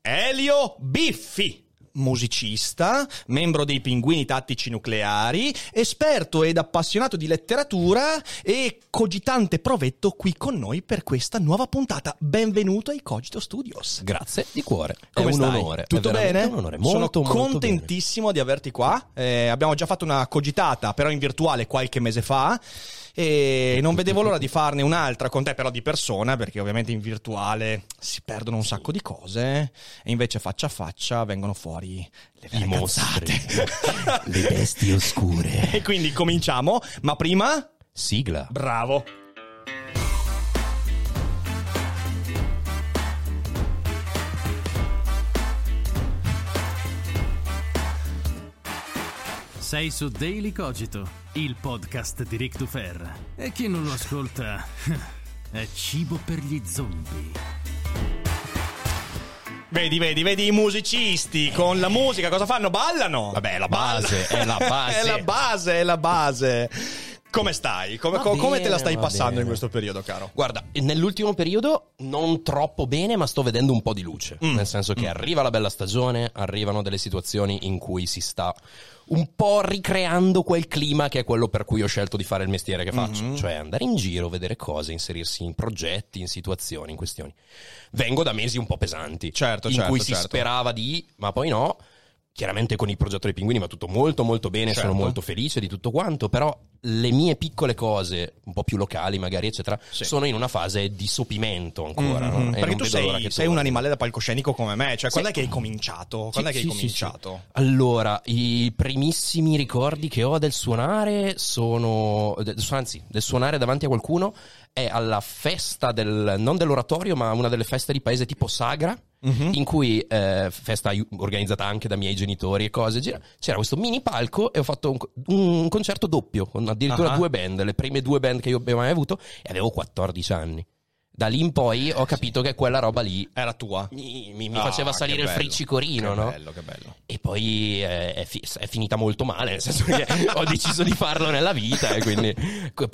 Elio Biffi. Musicista, membro dei Pinguini Tattici Nucleari, esperto ed appassionato di letteratura e cogitante provetto qui con noi per questa nuova puntata. Benvenuto ai Cogito Studios. Grazie di cuore. Come è un stai? onore. Tutto bene? Un onore. Molto, Sono molto contentissimo di averti qua. Eh, abbiamo già fatto una cogitata, però in virtuale qualche mese fa. E non vedevo l'ora di farne un'altra con te, però di persona, perché ovviamente in virtuale si perdono un sacco di cose. E invece faccia a faccia vengono fuori le vere I mostri. Le bestie oscure. e quindi cominciamo, ma prima. Sigla. Bravo. Sei su Daily Cogito, il podcast di Rick Dufer. E chi non lo ascolta è cibo per gli zombie. Vedi, vedi, vedi i musicisti con la musica cosa fanno? Ballano. Vabbè, è la base, è la base. è la base, è la base. Come stai? Come, co- come te la bene, stai passando bene. in questo periodo, caro? Guarda, nell'ultimo periodo non troppo bene, ma sto vedendo un po' di luce. Mm. Nel senso che arriva la bella stagione, arrivano delle situazioni in cui si sta un po' ricreando quel clima che è quello per cui ho scelto di fare il mestiere che faccio, Mm-hmm. cioè andare in giro, vedere cose, inserirsi in progetti, in situazioni, in questioni. Vengo da mesi un po' pesanti, Certo, in certo, cui si certo. sperava di, ma poi no. Chiaramente con il progetto dei pinguini va tutto molto molto bene, Certo. sono molto felice di tutto quanto, però le mie piccole cose, un po' più locali magari, eccetera, Sì. sono in una fase di sopimento ancora. no? Mhm, E Perché tu sei, che sei un animale da palcoscenico come me. Cioè, quando Sì. è che hai cominciato? Quando è che Sì, hai sì, sì, sì. cominciato? Allora, i primissimi ricordi che ho del suonare sono, anzi, del suonare davanti a qualcuno è alla festa del, non dell'oratorio, ma una delle feste di paese tipo Sagra, Mhm. in cui, eh, festa organizzata anche da miei genitori e cose, c'era questo mini palco e ho fatto un, un concerto doppio, con addirittura Ah. due band, le prime due band che io abbia mai avuto, e avevo 14 anni. Da lì in poi ho capito che quella roba lì Era tua. mi, mi- mi Ah, faceva salire il friccicorino, Che no? bello, che bello. E poi eh, è, fi- è finita molto male, nel senso che ho deciso di farlo nella vita e quindi que-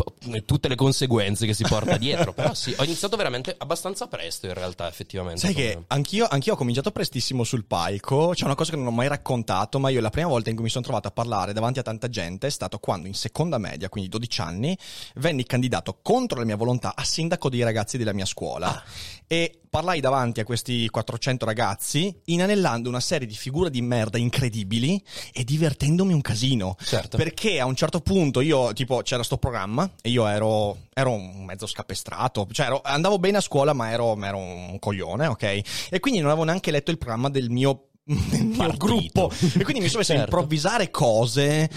tutte le conseguenze che si porta dietro. Però sì, ho iniziato veramente abbastanza presto in realtà, effettivamente. Sai che anch'io, anch'io ho cominciato prestissimo sul palco. C'è una cosa che non ho mai raccontato, ma io la prima volta in cui mi sono trovato a parlare davanti a tanta gente è stato quando in seconda media, quindi 12 anni, venni candidato contro la mia volontà a sindaco dei ragazzi della mia scuola. E parlai davanti a questi 400 ragazzi, inanellando una serie di figure di merda incredibili e divertendomi un casino. Certo. Perché a un certo punto io, tipo, c'era sto programma e io ero, ero un mezzo scapestrato. Cioè, ero- andavo bene a scuola, ma ero, ero un coglione, ok? E quindi non avevo neanche letto il programma del mio, del mio Partito. gruppo. E quindi mi sono messo a Certo. improvvisare cose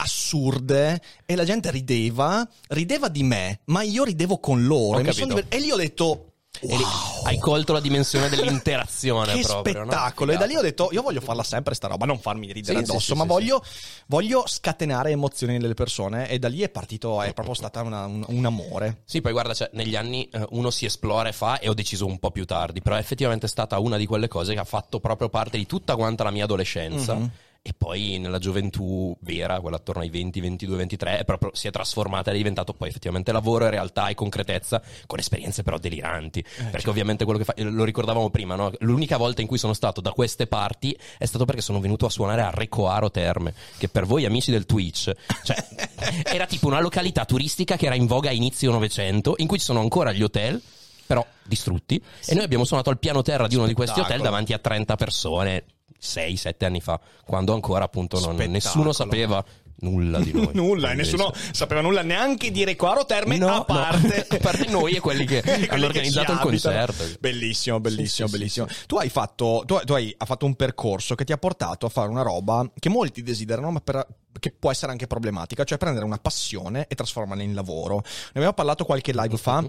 assurde e la gente rideva, rideva di me, ma io ridevo con loro. E, mi diver- e lì ho detto... E lì Wow. hai colto la dimensione dell'interazione Che proprio. no? spettacolo! E da lì ho detto: Io voglio farla sempre sta roba, non farmi ridere Sì, addosso, sì, ma sì, voglio, voglio scatenare emozioni nelle persone. E da lì è partito, è proprio stata una- un, un amore. Sì, poi guarda, cioè, negli anni eh, uno si esplora e fa e ho deciso un po' più tardi, però è effettivamente stata una di quelle cose che ha fatto proprio parte di tutta quanta la mia adolescenza. Mhm. E poi nella gioventù vera, quella attorno ai 20, 22, 23, è proprio, si è trasformata, è diventato poi effettivamente lavoro e realtà e concretezza, con esperienze però deliranti. Perché ovviamente quello che fa, lo ricordavamo prima, no? l'unica volta in cui sono stato da queste parti è stato perché sono venuto a suonare a Recoaro Terme, che per voi amici del Twitch, cioè, era tipo una località turistica che era in voga a inizio Novecento, in cui ci sono ancora gli hotel, però distrutti, e noi abbiamo suonato al piano terra di uno di questi hotel Spettacolo. davanti a 30 persone 6-7 anni fa, quando ancora appunto non- nessuno sapeva nulla di noi. nulla, e nessuno sapeva nulla neanche di Recoaro Terme, No, a no. parte... A parte noi e quelli che Quelli hanno organizzato il concerto. Bellissimo, bellissimo, Sì, sì, bellissimo. Tu hai fatto, tu, tu hai, hai fatto un percorso che ti ha portato a fare una roba che molti desiderano, ma per- che può essere anche problematica, cioè prendere una passione e trasformarla in lavoro. Ne abbiamo parlato qualche live fa.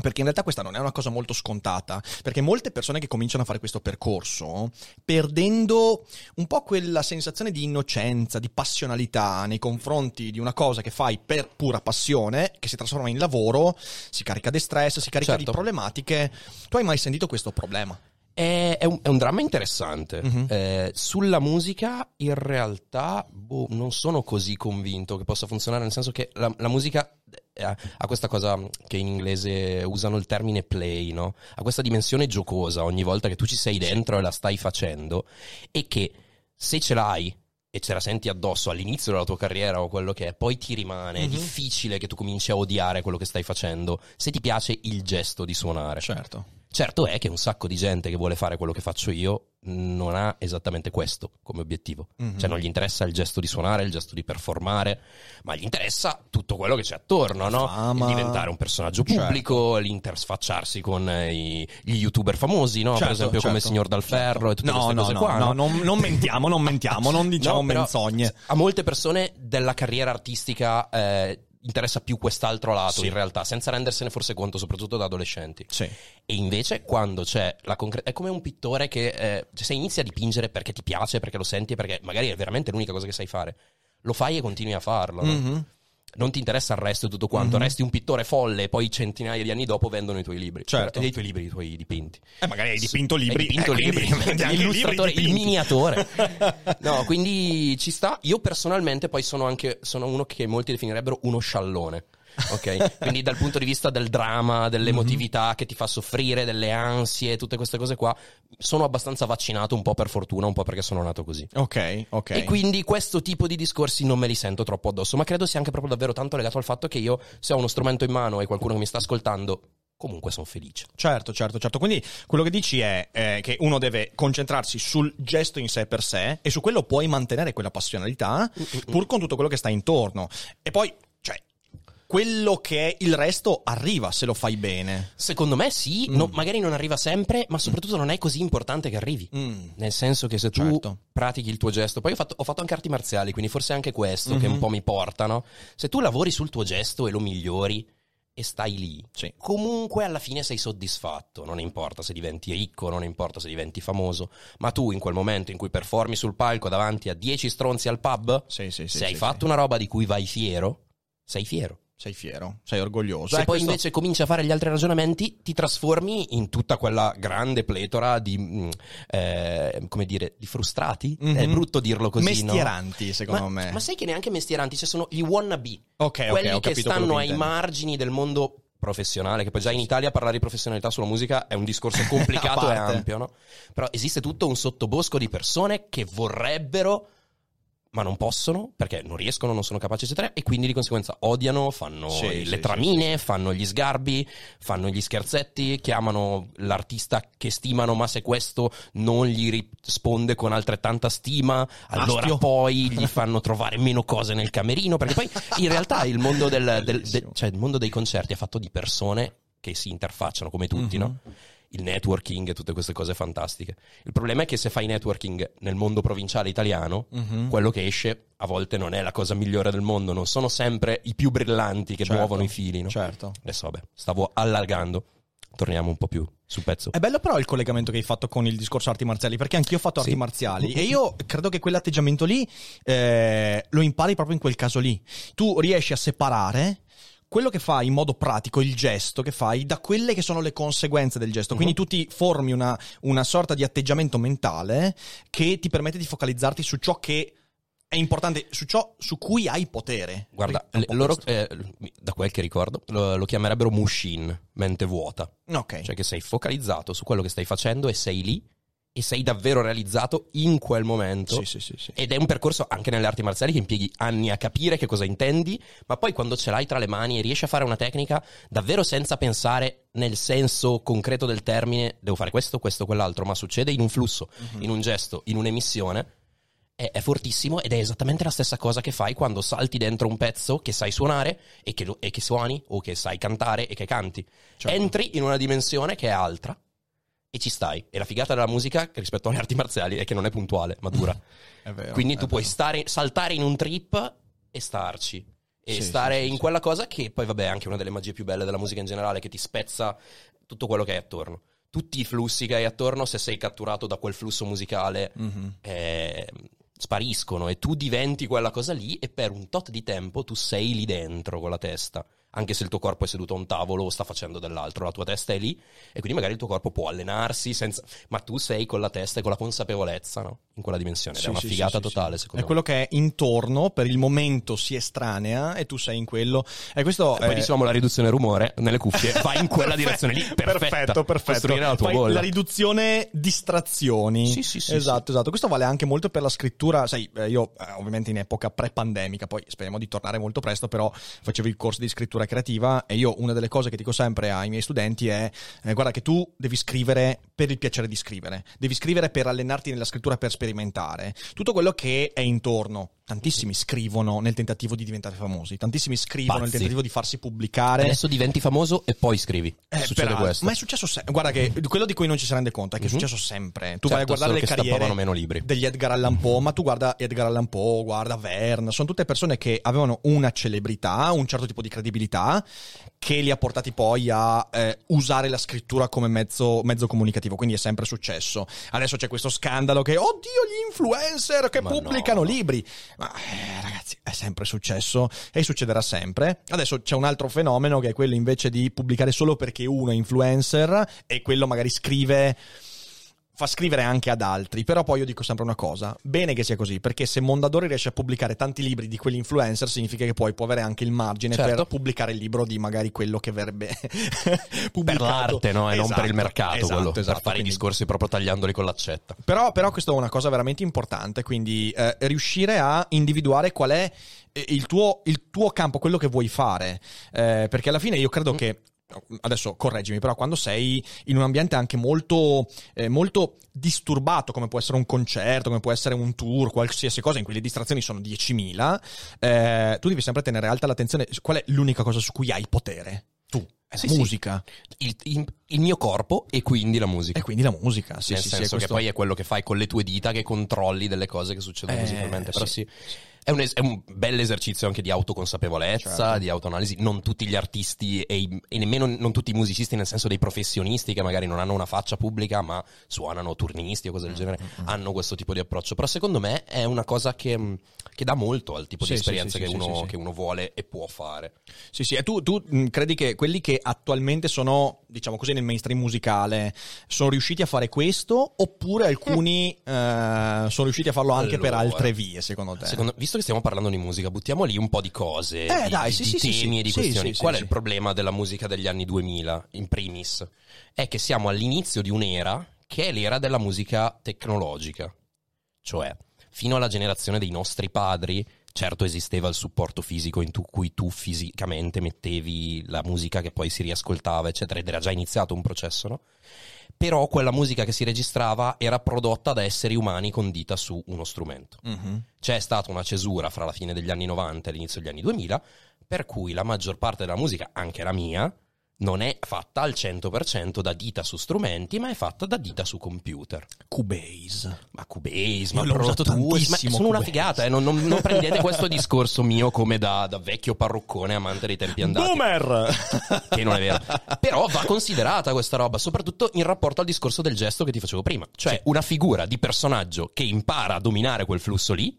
Perché in realtà questa non è una cosa molto scontata, perché molte persone che cominciano a fare questo percorso, perdendo un po' quella sensazione di innocenza, di passionalità nei confronti di una cosa che fai per pura passione, che si trasforma in lavoro, si carica di stress, si carica Certo. di problematiche. Tu hai mai sentito questo problema? È, è un, è un dramma interessante. Mhm. Eh, sulla musica, in realtà, boh, non sono così convinto che possa funzionare, nel senso che la, la musica eh, ha questa cosa che in inglese usano il termine play, no? Ha questa dimensione giocosa ogni volta che tu ci sei dentro e la stai facendo, e che se ce l'hai e ce la senti addosso all'inizio della tua carriera o quello che è, poi ti rimane, è Mhm. difficile che tu cominci a odiare quello che stai facendo se ti piace il gesto di suonare. Certo. Certo è che un sacco di gente che vuole fare quello che faccio io non ha esattamente questo come obiettivo. Mhm. Cioè non gli interessa il gesto di suonare, il gesto di performare, ma gli interessa tutto quello che c'è attorno, no? Fama. Il diventare un personaggio Certo. pubblico, l'intersfacciarsi con eh, i- gli youtuber famosi, no? per Certo, esempio come certo. Signor Dalferro e tutte No, queste no, cose no, qua. no, non, non mentiamo, non mentiamo, non diciamo No, menzogne. A molte persone della carriera artistica eh, interessa più quest'altro lato Sì. in realtà, senza rendersene forse conto, soprattutto da adolescenti. Sì. E invece quando c'è la concreta... È come un pittore che eh, cioè, se inizi a dipingere perché ti piace, perché lo senti, perché magari è veramente l'unica cosa che sai fare. Lo fai e continui a farlo. no? Mhm. Non ti interessa il resto e tutto quanto. Mhm. Resti un pittore folle e poi centinaia di anni dopo vendono i tuoi libri. Certo. Eh, I tuoi libri, i tuoi dipinti. Eh, magari hai dipinto libri. Hai dipinto eh, libri, l'illustratore, libri il miniatore. No, quindi ci sta. Io personalmente poi sono anche sono uno che molti definirebbero uno sciallone. Ok, quindi dal punto di vista del dramma, dell'emotività che ti fa soffrire, delle ansie, tutte queste cose qua, sono abbastanza vaccinato un po' per fortuna, un po' perché sono nato così. Ok, ok. E quindi questo tipo di discorsi non me li sento troppo addosso, ma credo sia anche proprio davvero tanto legato al fatto che io, se ho uno strumento in mano e qualcuno che mi sta ascoltando, comunque sono felice. Certo, certo, certo. Quindi quello che dici è eh, che uno deve concentrarsi sul gesto in sé per sé e su quello puoi mantenere quella passionalità pur con tutto quello che sta intorno. E poi, quello che è il resto arriva se lo fai bene. Secondo me sì, Mm. no- magari non arriva sempre, ma soprattutto non è così importante che arrivi. Mm. Nel senso che se tu Certo. pratichi il tuo gesto, poi ho fatto, ho fatto anche arti marziali, quindi forse è anche questo che Mhm. un po' mi portano. Se tu lavori sul tuo gesto e lo migliori e stai lì, Sì. comunque alla fine sei soddisfatto. Non importa se diventi ricco, non importa se diventi famoso, ma tu in quel momento in cui performi sul palco davanti a 10 stronzi al pub, Sì, sì, se hai fatto una roba di cui vai fiero, sei fiero. Sei fiero, sei orgoglioso. Se Eh, poi questo- invece cominci a fare gli altri ragionamenti, ti trasformi in tutta quella grande pletora di, mm, eh, come dire, di frustrati. Mhm. È brutto dirlo così, Mestieranti, no? secondo ma, me. Ma sai che neanche mestieranti, ci sono gli wannabe. Ok, quelli ho che stanno che ai margini del mondo professionale, che poi già in Italia parlare di professionalità sulla musica è un discorso complicato e ampio, no? Però esiste tutto un sottobosco di persone che vorrebbero ma non possono perché non riescono, non sono capaci, eccetera, e quindi di conseguenza odiano, fanno Sì, le sì, tramine, fanno gli sgarbi, fanno gli scherzetti, chiamano l'artista che stimano, ma se questo non gli risponde con altrettanta stima, allora Astio. poi gli fanno trovare meno cose nel camerino, perché poi in realtà il mondo, del, del- Bellissimo. cioè il mondo dei concerti è fatto di persone che si interfacciano come tutti, Mhm. no? Il networking e tutte queste cose fantastiche. Il problema è che se fai networking nel mondo provinciale italiano, Mhm. quello che esce a volte non è la cosa migliore del mondo, non sono sempre i più brillanti che Certo, muovono i fili. No? Certo. Adesso vabbè, stavo allargando, torniamo un po' più sul pezzo. È bello però il collegamento che hai fatto con il discorso arti marziali, perché anch'io ho fatto arti Sì. marziali e io credo che quell'atteggiamento lì eh, lo impari proprio in quel caso lì. Tu riesci a separare quello che fai in modo pratico, il gesto che fai, da quelle che sono le conseguenze del gesto. Quindi tu ti formi una, una sorta di atteggiamento mentale che ti permette di focalizzarti su ciò che è importante, su ciò su cui hai potere. Guarda, loro, eh, da quel che ricordo, lo, lo chiamerebbero mushin, mente vuota. ok. Cioè che sei focalizzato su quello che stai facendo e sei lì e sei davvero realizzato in quel momento. Sì, sì, sì, sì. Ed è un percorso anche nelle arti marziali che impieghi anni a capire che cosa intendi, ma poi quando ce l'hai tra le mani e riesci a fare una tecnica davvero senza pensare nel senso concreto del termine, devo fare questo, questo, quell'altro, ma succede in un flusso, Mhm. in un gesto, in un'emissione, è, è fortissimo ed è esattamente la stessa cosa che fai quando salti dentro un pezzo che sai suonare e che, e che suoni o che sai cantare e che canti. Certo. Entri in una dimensione che è altra e ci stai. E la figata della musica rispetto alle arti marziali è che non è puntuale, ma dura. Vero, Quindi tu puoi stare, saltare in un trip e starci. e Sì, stare sì, in sì. quella cosa che poi vabbè è anche una delle magie più belle della musica in generale che ti spezza tutto quello che hai attorno tutti i flussi che hai attorno se sei catturato da quel flusso musicale Mhm. eh, spariscono e tu diventi quella cosa lì e per un tot di tempo tu sei lì dentro con la testa anche se il tuo corpo è seduto a un tavolo o sta facendo dell'altro, la tua testa è lì e quindi magari il tuo corpo può allenarsi senza... ma tu sei con la testa e con la consapevolezza no? in quella dimensione Sì, è una sì, figata sì, totale sì. secondo È me. quello che è intorno, per il momento si estranea e tu sei in quello. E questo E poi è- dicevamo la riduzione rumore nelle cuffie, vai in quella direzione lì, perfetta. perfetto, perfetto. Costruire la tua Poi la riduzione distrazioni. Sì, sì, sì, Esatto, esatto. Questo vale anche molto per la scrittura. Sai, eh, io eh, ovviamente in epoca pre-pandemica, poi speriamo di tornare molto presto, però facevo il corso di scrittura creativa e io una delle cose che dico sempre ai miei studenti è eh, guarda che tu devi scrivere per il piacere di scrivere, devi scrivere per allenarti nella scrittura per sperimentare. Tutto quello che è intorno. Tantissimi scrivono nel tentativo di diventare famosi, tantissimi scrivono nel Pazzi. tentativo di farsi pubblicare. Adesso diventi famoso e poi scrivi. Eh, Succede peraltro, questo. Ma è successo sempre. Guarda che quello di cui non ci si rende conto è che è Mhm. successo sempre. Tu Certo, vai a guardare le carriere meno libri. degli Edgar Allan Poe, ma tu guarda Edgar Allan Poe, guarda Verne, sono tutte persone che avevano una celebrità, un certo tipo di credibilità che li ha portati poi a eh, usare la scrittura come mezzo, mezzo comunicativo, quindi è sempre successo. Adesso c'è questo scandalo che, oddio, gli influencer che Ma pubblicano no. libri. Ma eh, ragazzi, è sempre successo e succederà sempre. Adesso c'è un altro fenomeno che è quello invece di pubblicare solo perché uno è influencer e quello magari scrive fa scrivere anche ad altri, però poi io dico sempre una cosa, bene che sia così, perché se Mondadori riesce a pubblicare tanti libri di quegli influencer significa che poi può avere anche il margine Certo. per pubblicare il libro di magari quello che verrebbe per pubblicato. l'arte, no? E non per il Esatto, mercato, esatto, quello, esatto, per fare i quindi- discorsi proprio tagliandoli con l'accetta. però, però questa è una cosa veramente importante, quindi eh, riuscire a individuare qual è eh, il tuo, il tuo campo, quello che vuoi fare. Eh, perché alla fine io credo che, adesso correggimi, però quando sei in un ambiente anche molto, eh, molto disturbato, come può essere un concerto, come può essere un tour, qualsiasi cosa, in cui le distrazioni sono 10.000, eh, tu devi sempre tenere alta l'attenzione. Qual è l'unica cosa su cui hai potere? Tu. È Sì, sì. musica. Il, il- il mio corpo e quindi la musica. E quindi la musica. Sì, Nel sì, sì, senso che questo- poi è quello che fai con le tue dita che controlli delle cose che succedono Eh, musicalmente. Però sì. sì. È un, es- è un bel esercizio anche di autoconsapevolezza, Certo. di autoanalisi. Non tutti gli artisti e, i- e nemmeno non tutti i musicisti, nel senso dei professionisti che magari non hanno una faccia pubblica, ma suonano turnisti o cose Mm, del genere, hanno questo tipo di approccio. Però secondo me è una cosa che, mh, che dà molto al tipo Sì, di sì, esperienze sì, che, sì, uno, sì, sì. che uno vuole e può fare. Sì, sì, e tu, tu mh, credi che quelli che attualmente sono, diciamo così, nel mainstream musicale sono riusciti a fare questo oppure alcuni eh, sono riusciti a farlo anche per Allora, altre vie, secondo te? Secondo- visto che stiamo parlando di musica, buttiamo lì un po' di cose, Eh, di, dai, di- sì, di sì, temi sì. e di questioni. Qual è il problema della musica degli anni 2000, in primis? È che siamo all'inizio di un'era che è l'era della musica tecnologica. Cioè, fino alla generazione dei nostri padri, certo esisteva il supporto fisico in tu- cui tu fisicamente mettevi la musica che poi si riascoltava, eccetera, ed era già iniziato un processo, no? Però quella musica che si registrava era prodotta da esseri umani con dita su uno strumento Mhm. c'è stata una cesura fra la fine degli anni 90 e l'inizio degli anni 2000, per cui la maggior parte della musica, anche la mia, non è fatta al 100% da dita su strumenti, ma è fatta da dita su computer. Cubase. Ma Cubase, Io ma l'ho Pro usato Tools, ma sono una Cubase. figata, eh, non, non- non prendete questo discorso mio come da, da vecchio parroccone amante dei tempi andati. Boomer! Che non è vero. Però va considerata questa roba, soprattutto in rapporto al discorso del gesto che ti facevo prima. Cioè, Sì. una figura di personaggio che impara a dominare quel flusso lì,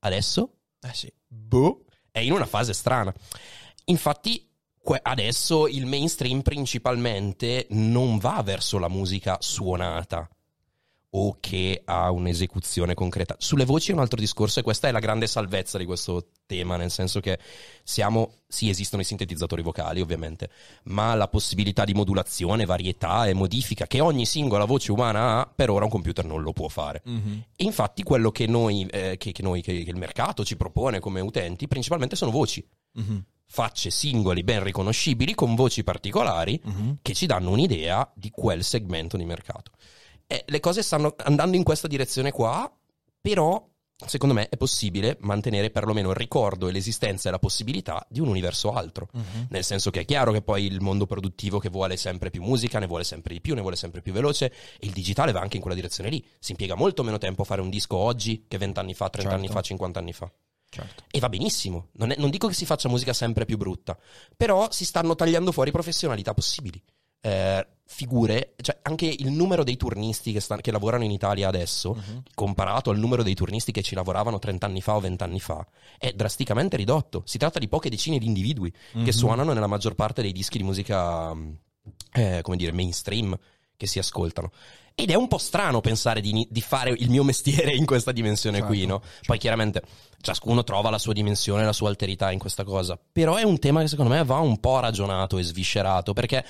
adesso eh sì. Boh. è in una fase strana. Infatti, adesso il mainstream principalmente non va verso la musica suonata o che ha un'esecuzione concreta. Sulle voci è un altro discorso e questa è la grande salvezza di questo tema, nel senso che siamo, sì, esistono i sintetizzatori vocali ovviamente, ma la possibilità di modulazione, varietà e modifica che ogni singola voce umana ha, per ora un computer non lo può fare. Mhm. E infatti quello che noi, eh, che, che noi, che, che il mercato ci propone come utenti, principalmente sono voci. Mhm. Facce singoli ben riconoscibili con voci particolari Mhm. che ci danno un'idea di quel segmento di mercato. E le cose stanno andando in questa direzione qua, però secondo me è possibile mantenere perlomeno il ricordo e l'esistenza e la possibilità di un universo altro. Mhm. Nel senso che è chiaro che poi il mondo produttivo che vuole sempre più musica, ne vuole sempre di più, ne vuole sempre più veloce, e il digitale va anche in quella direzione lì. Si impiega molto meno tempo a fare un disco oggi che 20 anni fa, 30 anni Certo. fa, 50 anni fa. Certo. E va benissimo, non, è- non dico che si faccia musica sempre più brutta, però si stanno tagliando fuori professionalità possibili. Eh, figure, cioè anche il numero dei turnisti che, sta- che lavorano in Italia adesso, comparato al numero dei turnisti che ci lavoravano 30 anni fa o 20 anni fa, è drasticamente ridotto. Si tratta di poche decine di individui che suonano nella maggior parte dei dischi di musica, mh, eh, come dire, mainstream che si ascoltano. Ed è un po' strano pensare di, di fare il mio mestiere in questa dimensione Certo, qui, no? Poi chiaramente ciascuno trova la sua dimensione, la sua alterità in questa cosa. Però è un tema che secondo me va un po' ragionato e sviscerato, perché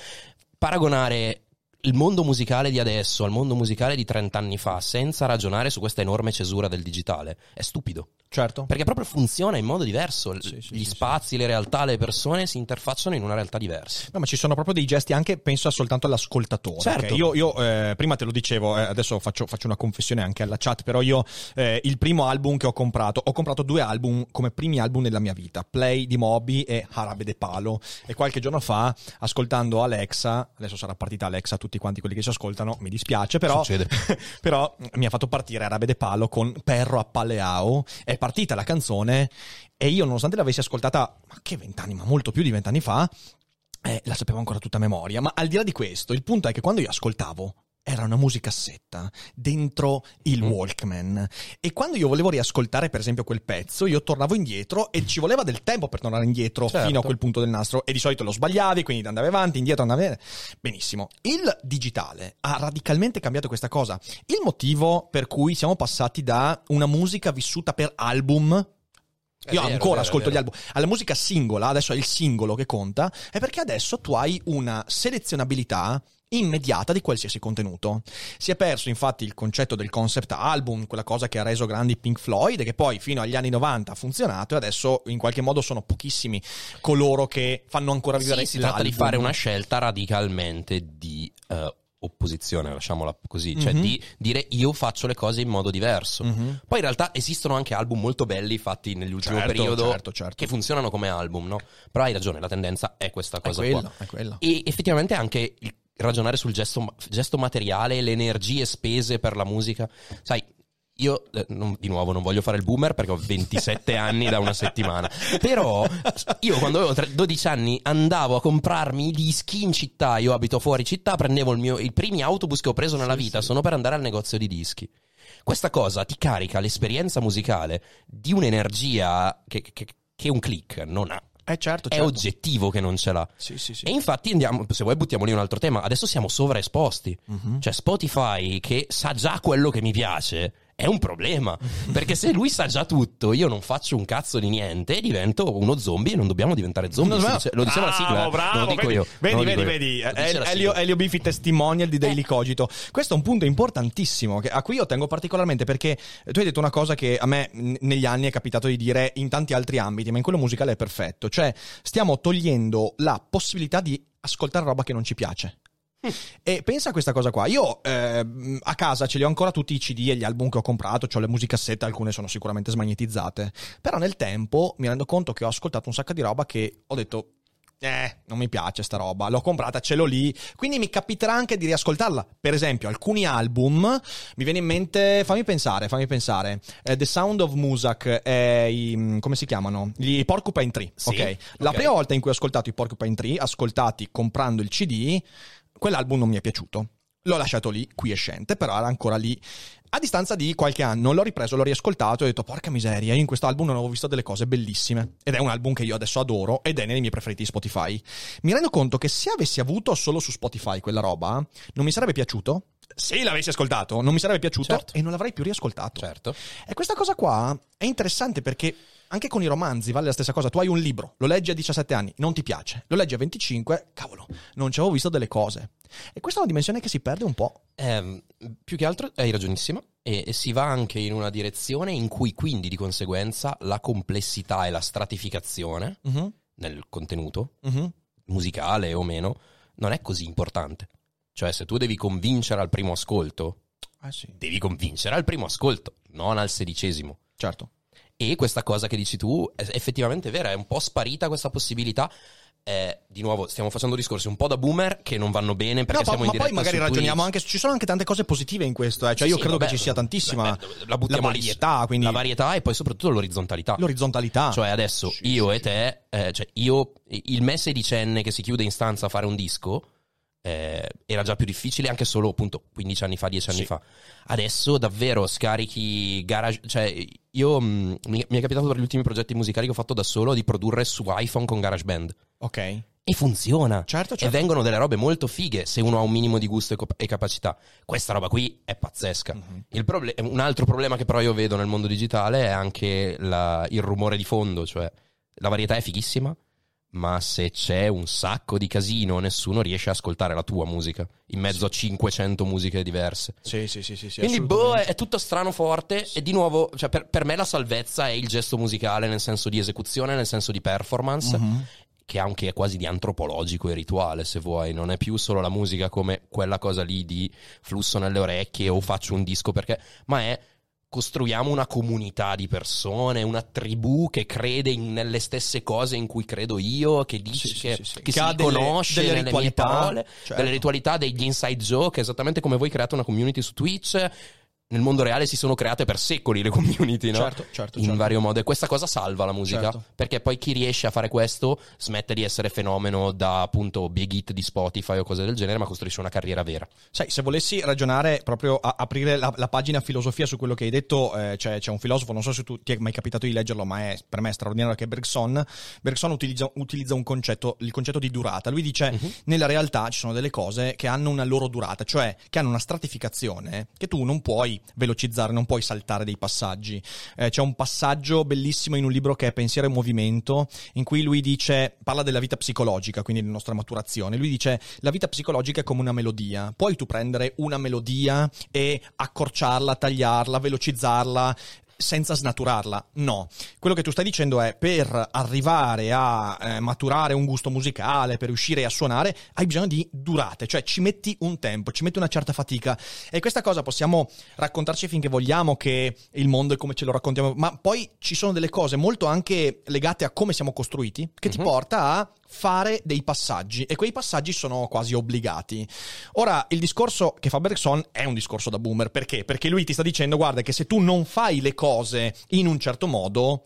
paragonare il mondo musicale di adesso al mondo musicale di 30 anni fa senza ragionare su questa enorme cesura del digitale è stupido. Certo. Perché proprio funziona in modo diverso. Sì, sì, Gli sì, spazi, le realtà, le persone si interfacciano in una realtà diversa. No, ma ci sono proprio dei gesti anche, penso, soltanto all'ascoltatore. Certo. Io, io, eh, prima te lo dicevo, eh, adesso faccio, faccio una confessione anche alla chat, però io eh, il primo album che ho comprato, ho comprato due album come primi album nella mia vita, Play di Moby e Arabe de Palo. E qualche giorno fa, ascoltando Alexa, adesso sarà partita Alexa, tutti quanti quelli che ci ascoltano, mi dispiace, però, però mi ha fatto partire Arabe de Palo con Perro a Paleao, è partita la canzone e io nonostante l'avessi ascoltata, ma che vent'anni, ma molto più di vent'anni fa, eh, la sapevo ancora tutta a memoria, ma al di là di questo, il punto è che quando io ascoltavo era una musicassetta dentro il Mm. Walkman e quando io volevo riascoltare per esempio quel pezzo io tornavo indietro e ci voleva del tempo per tornare indietro Certo. fino a quel punto del nastro e di solito lo sbagliavi quindi andavi avanti indietro andavi benissimo il digitale ha radicalmente cambiato questa cosa il motivo per cui siamo passati da una musica vissuta per album io vero, ancora vero, ascolto gli album. Alla musica singola, adesso è il singolo che conta, è perché adesso tu hai una selezionabilità immediata di qualsiasi contenuto. Si è perso infatti il concetto del concept album, quella cosa che ha reso grandi Pink Floyd, che poi fino agli anni 90 ha funzionato e adesso in qualche modo sono pochissimi coloro che fanno ancora vivere Sì, si tratta di fare una scelta radicalmente di eh, opposizione, lasciamola così, cioè Mhm. di dire io faccio le cose in modo diverso. Mhm. Poi in realtà esistono anche album molto belli fatti nell'ultimo Certo, periodo certo, certo. che funzionano come album, no? Però hai ragione, la tendenza è questa È cosa quello, qua. è quello. E effettivamente anche il ragionare sul gesto, gesto materiale, le energie spese per la musica. Sai, io eh, non- di nuovo non voglio fare il boomer perché ho 27 anni da una settimana. Però io quando avevo tre- 12 anni andavo a comprarmi i dischi in città. Io abito fuori città, prendevo il mio, i primi autobus che ho preso nella vita sono per andare al negozio di dischi. Questa cosa ti carica l'esperienza musicale di un'energia che, che- che un click non ha. Eh certo, È certo. oggettivo che non ce l'ha. Sì, sì, sì. E infatti andiamo, se vuoi buttiamo lì un altro tema, adesso siamo sovraesposti. Mhm. Cioè Spotify che sa già quello che mi piace è un problema, perché se lui sa già tutto, io non faccio un cazzo di niente divento uno zombie e non dobbiamo diventare zombie. Dice- lo diceva la sigla, Bravo, lo dico vedi, io. Vedi, vedi, vedi. Elio. Elio Biffi testimonial di Daily Eh. Cogito. Questo è un punto importantissimo che- a cui io tengo particolarmente perché tu hai detto una cosa che a me negli anni è capitato di dire in tanti altri ambiti, ma in quello musicale è perfetto. Cioè, stiamo togliendo la possibilità di ascoltare roba che non ci piace. E pensa a questa cosa qua. Io ehm, a casa ce li ho ancora tutti i CD e gli album che ho comprato, ho le musicassette, alcune sono sicuramente smagnetizzate. Però nel tempo mi rendo conto che ho ascoltato un sacco di roba che ho detto. Eh, non mi piace sta roba, l'ho comprata, ce l'ho lì, quindi mi capiterà anche di riascoltarla. Per esempio, alcuni album mi viene in mente, fammi pensare, fammi pensare. Eh, The Sound of Musak, eh, i, come si chiamano? Gli Porcupine Tree, Sì, ok? La prima volta in cui ho ascoltato i Porcupine Tree, ascoltati comprando il CD, quell'album non mi è piaciuto. L'ho lasciato lì, quiescente, però era ancora lì. A distanza di qualche anno l'ho ripreso, l'ho riascoltato e ho detto porca miseria, io in questo album non avevo visto delle cose bellissime. Ed è un album che io adesso adoro ed è nei miei preferiti di Spotify. Mi rendo conto che se avessi avuto solo su Spotify quella roba, non mi sarebbe piaciuto. Se l'avessi ascoltato, non mi sarebbe piaciuto Certo. e non l'avrei più riascoltato. Certo. E questa cosa qua è interessante perché anche con i romanzi vale la stessa cosa. Tu hai un libro, lo leggi a 17 anni, non ti piace. Lo leggi a 25, cavolo, non ci avevo visto delle cose. E questa è una dimensione che si perde un po'. Ehm, più che altro hai ragionissimo e, e si va anche in una direzione in cui quindi di conseguenza la complessità e la stratificazione Mhm, nel contenuto mhm. musicale o meno non è così importante. Cioè se tu devi convincere al primo ascolto, Eh sì, devi convincere al primo ascolto, non al sedicesimo. certo. E questa cosa che dici tu è effettivamente vera, è un po' sparita questa possibilità eh, di nuovo, stiamo facendo discorsi un po' da boomer che non vanno bene perché No, siamo ma in poi diretta magari ragioniamo Twitch. anche ci sono anche tante cose positive in questo, eh. cioè io sì, credo vabbè, che ci sia tantissima la la lì. varietà, quindi La varietà e poi soprattutto l'orizzontalità. l'orizzontalità. Cioè adesso Sì, io sì, e te, eh, cioè io, il me sedicenne che si chiude in stanza a fare un disco, eh, era già più difficile anche solo appunto 15 anni fa, 10 anni Sì. fa. Adesso davvero scarichi garage, cioè io mh, mi, mi è capitato per gli ultimi progetti musicali che ho fatto da solo di produrre su iPhone con GarageBand. Ok. E funziona. Certo, E certo. vengono delle robe molto fighe se uno ha un minimo di gusto e, co- e capacità. Questa roba qui è pazzesca. Mhm. Il proble- un altro problema che però io vedo nel mondo digitale è anche la- il rumore di fondo, cioè la varietà è fighissima, ma se c'è un sacco di casino nessuno riesce a ascoltare la tua musica in mezzo a 500 musiche diverse. Sì, sì, sì, sì, sì, Quindi boh, è, è tutto strano forte e di nuovo, cioè, per, per me la salvezza è il gesto musicale nel senso di esecuzione, nel senso di performance, Mhm. che anche è quasi di antropologico e rituale se vuoi, non è più solo la musica come quella cosa lì di flusso nelle orecchie o faccio un disco perché, ma è costruiamo una comunità di persone, una tribù che crede in- nelle stesse cose in cui credo io, che dice Sì, che, sì, sì. che Che si ha delle- riconosce delle nelle mie ritualità, parole, certo. delle ritualità, degli inside joke, esattamente come voi create una community su Twitch. Nel mondo reale si sono create per secoli le community, no? Certo, certo, In certo. vario modo. E questa cosa salva la musica. Certo. Perché poi chi riesce a fare questo smette di essere fenomeno da appunto big hit di Spotify o cose del genere, ma costruisce una carriera vera. Sai, se volessi ragionare proprio a aprire la, la pagina filosofia su quello che hai detto, eh, c'è, c'è un filosofo, non so se tu ti è mai capitato di leggerlo, ma è per me è straordinario, che è Bergson. Bergson utilizza, utilizza un concetto, il concetto di durata. Lui dice, Mhm. nella realtà ci sono delle cose che hanno una loro durata, cioè che hanno una stratificazione che tu non puoi velocizzare, non puoi saltare dei passaggi. Eh, c'è un passaggio bellissimo in un libro che è Pensiero e Movimento, in cui lui dice, parla della vita psicologica, quindi della nostra maturazione. Lui dice, la vita psicologica è come una melodia. Puoi tu prendere una melodia e accorciarla, tagliarla, velocizzarla senza snaturarla. No. Quello che tu stai dicendo è per arrivare a eh, maturare un gusto musicale, per riuscire a suonare, hai bisogno di durate, cioè ci metti un tempo, ci metti una certa fatica. E questa cosa possiamo raccontarci finché vogliamo che il mondo è come ce lo raccontiamo, ma poi ci sono delle cose molto anche legate a come siamo costruiti che ti porta a fare dei passaggi e quei passaggi sono quasi obbligati. Ora, il discorso che fa Bergson è un discorso da boomer, perché? Perché lui ti sta dicendo, guarda, che se tu non fai le cose in un certo modo,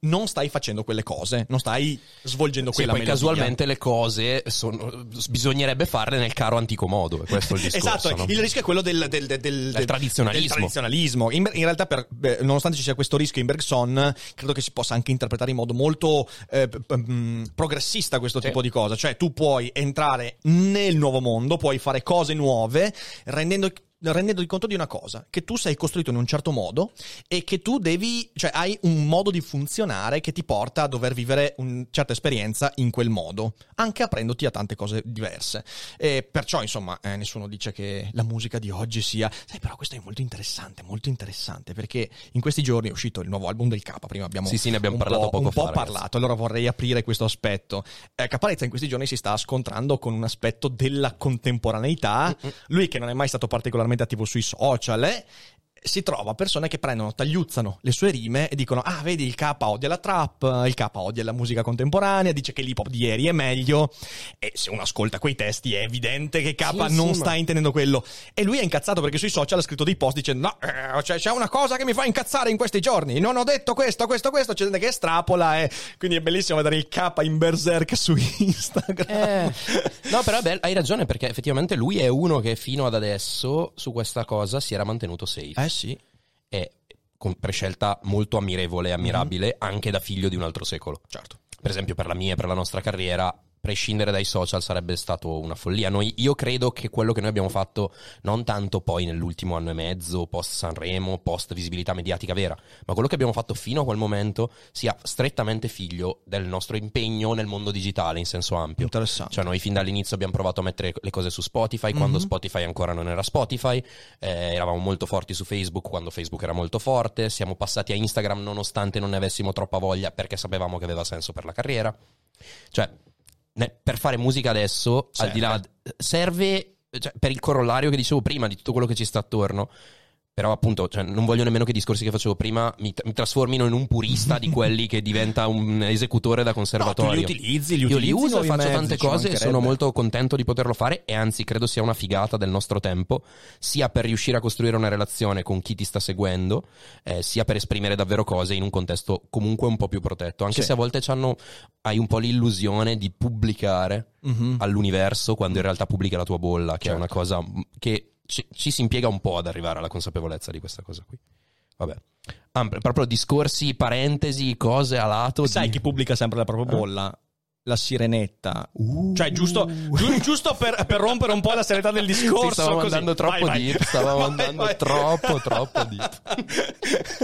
non stai facendo quelle cose, non stai svolgendo Sì, quella poi melodia. casualmente le cose sono- bisognerebbe farle nel caro antico modo. Questo è il discorso. Esatto, no? il rischio è quello del, del- del- del- tradizionalismo. tradizionalismo. In, in realtà, per- beh, nonostante ci sia questo rischio in Bergson, credo che si possa anche interpretare in modo molto eh, progressista questo tipo di cosa. Cioè, tu puoi entrare nel nuovo mondo, puoi fare cose nuove, rendendo rendendoti conto di una cosa, che tu sei costruito in un certo modo e che tu devi, cioè hai un modo di funzionare che ti porta a dover vivere una certa esperienza in quel modo, anche aprendoti a tante cose diverse. E perciò, insomma, eh, nessuno dice che la musica di oggi sia... Sai, però questo è molto interessante, molto interessante, perché in questi giorni è uscito il nuovo album del K, prima abbiamo, Sì, sì, ne abbiamo parlato po', poco un po' ragazzi. parlato, allora vorrei aprire questo aspetto. Eh, Caparezza in questi giorni si sta scontrando con un aspetto della contemporaneità, lui che non è mai stato particolarmente attivo sui social, eh, si trova persone che prendono, tagliuzzano le sue rime e dicono: Ah, vedi, il K odia la trap, il K odia la musica contemporanea, dice che l'hip hop di ieri è meglio. E se uno ascolta quei testi è evidente che K Sì, non sì, sta ma- intendendo quello. E lui è incazzato perché sui social ha scritto dei post dicendo: No, eh, c'è, c'è una cosa che mi fa incazzare in questi giorni. Non ho detto questo, questo, questo. C'è gente che estrapola. E quindi è bellissimo vedere il K in berserk su Instagram. Eh, no, però beh, hai ragione perché effettivamente lui è uno che fino ad adesso su questa cosa si era mantenuto safe. Eh sì. E con prescelta molto ammirevole e ammirabile anche da figlio di un altro secolo. Certo. Per esempio per la mia e per la nostra carriera, prescindere dai social sarebbe stato una follia. Noi, io credo che quello che noi abbiamo fatto, non tanto poi nell'ultimo anno e mezzo, post Sanremo, post visibilità mediatica vera, ma quello che abbiamo fatto fino a quel momento sia strettamente figlio del nostro impegno nel mondo digitale in senso ampio. Interessante. Cioè noi fin dall'inizio abbiamo provato a mettere le cose su Spotify quando Spotify ancora non era Spotify, eh, eravamo molto forti su Facebook quando Facebook era molto forte, siamo passati a Instagram nonostante non ne avessimo troppa voglia perché sapevamo che aveva senso per la carriera. Cioè, per fare musica adesso, al di là, serve cioè, per il corollario che dicevo prima di tutto quello che ci sta attorno. Però appunto, cioè, non voglio nemmeno che i discorsi che facevo prima mi, mi trasformino in un purista di quelli che diventa un esecutore da conservatorio. No, li utilizzi, li Io utilizzi li uso, nuovi faccio mezzi, tante cose e sono molto contento di poterlo fare e anzi credo sia una figata del nostro tempo, sia per riuscire a costruire una relazione con chi ti sta seguendo, eh, sia per esprimere davvero cose in un contesto comunque un po' più protetto, anche Sì. se a volte hai un po' l'illusione di pubblicare Mhm. all'universo quando in realtà pubblica la tua bolla, che Certo. è una cosa che ci, ci si impiega un po' ad arrivare alla consapevolezza di questa cosa qui. Vabbè. Ah, proprio discorsi, parentesi, cose a lato. Sai di- chi pubblica sempre la propria bolla? La sirenetta. Cioè, giusto, giu- giusto per, per rompere un po' la serietà del discorso. Sì, stavamo così. andando troppo Vai, vai. deep, stavamo Vai, andando vai. troppo, troppo deep.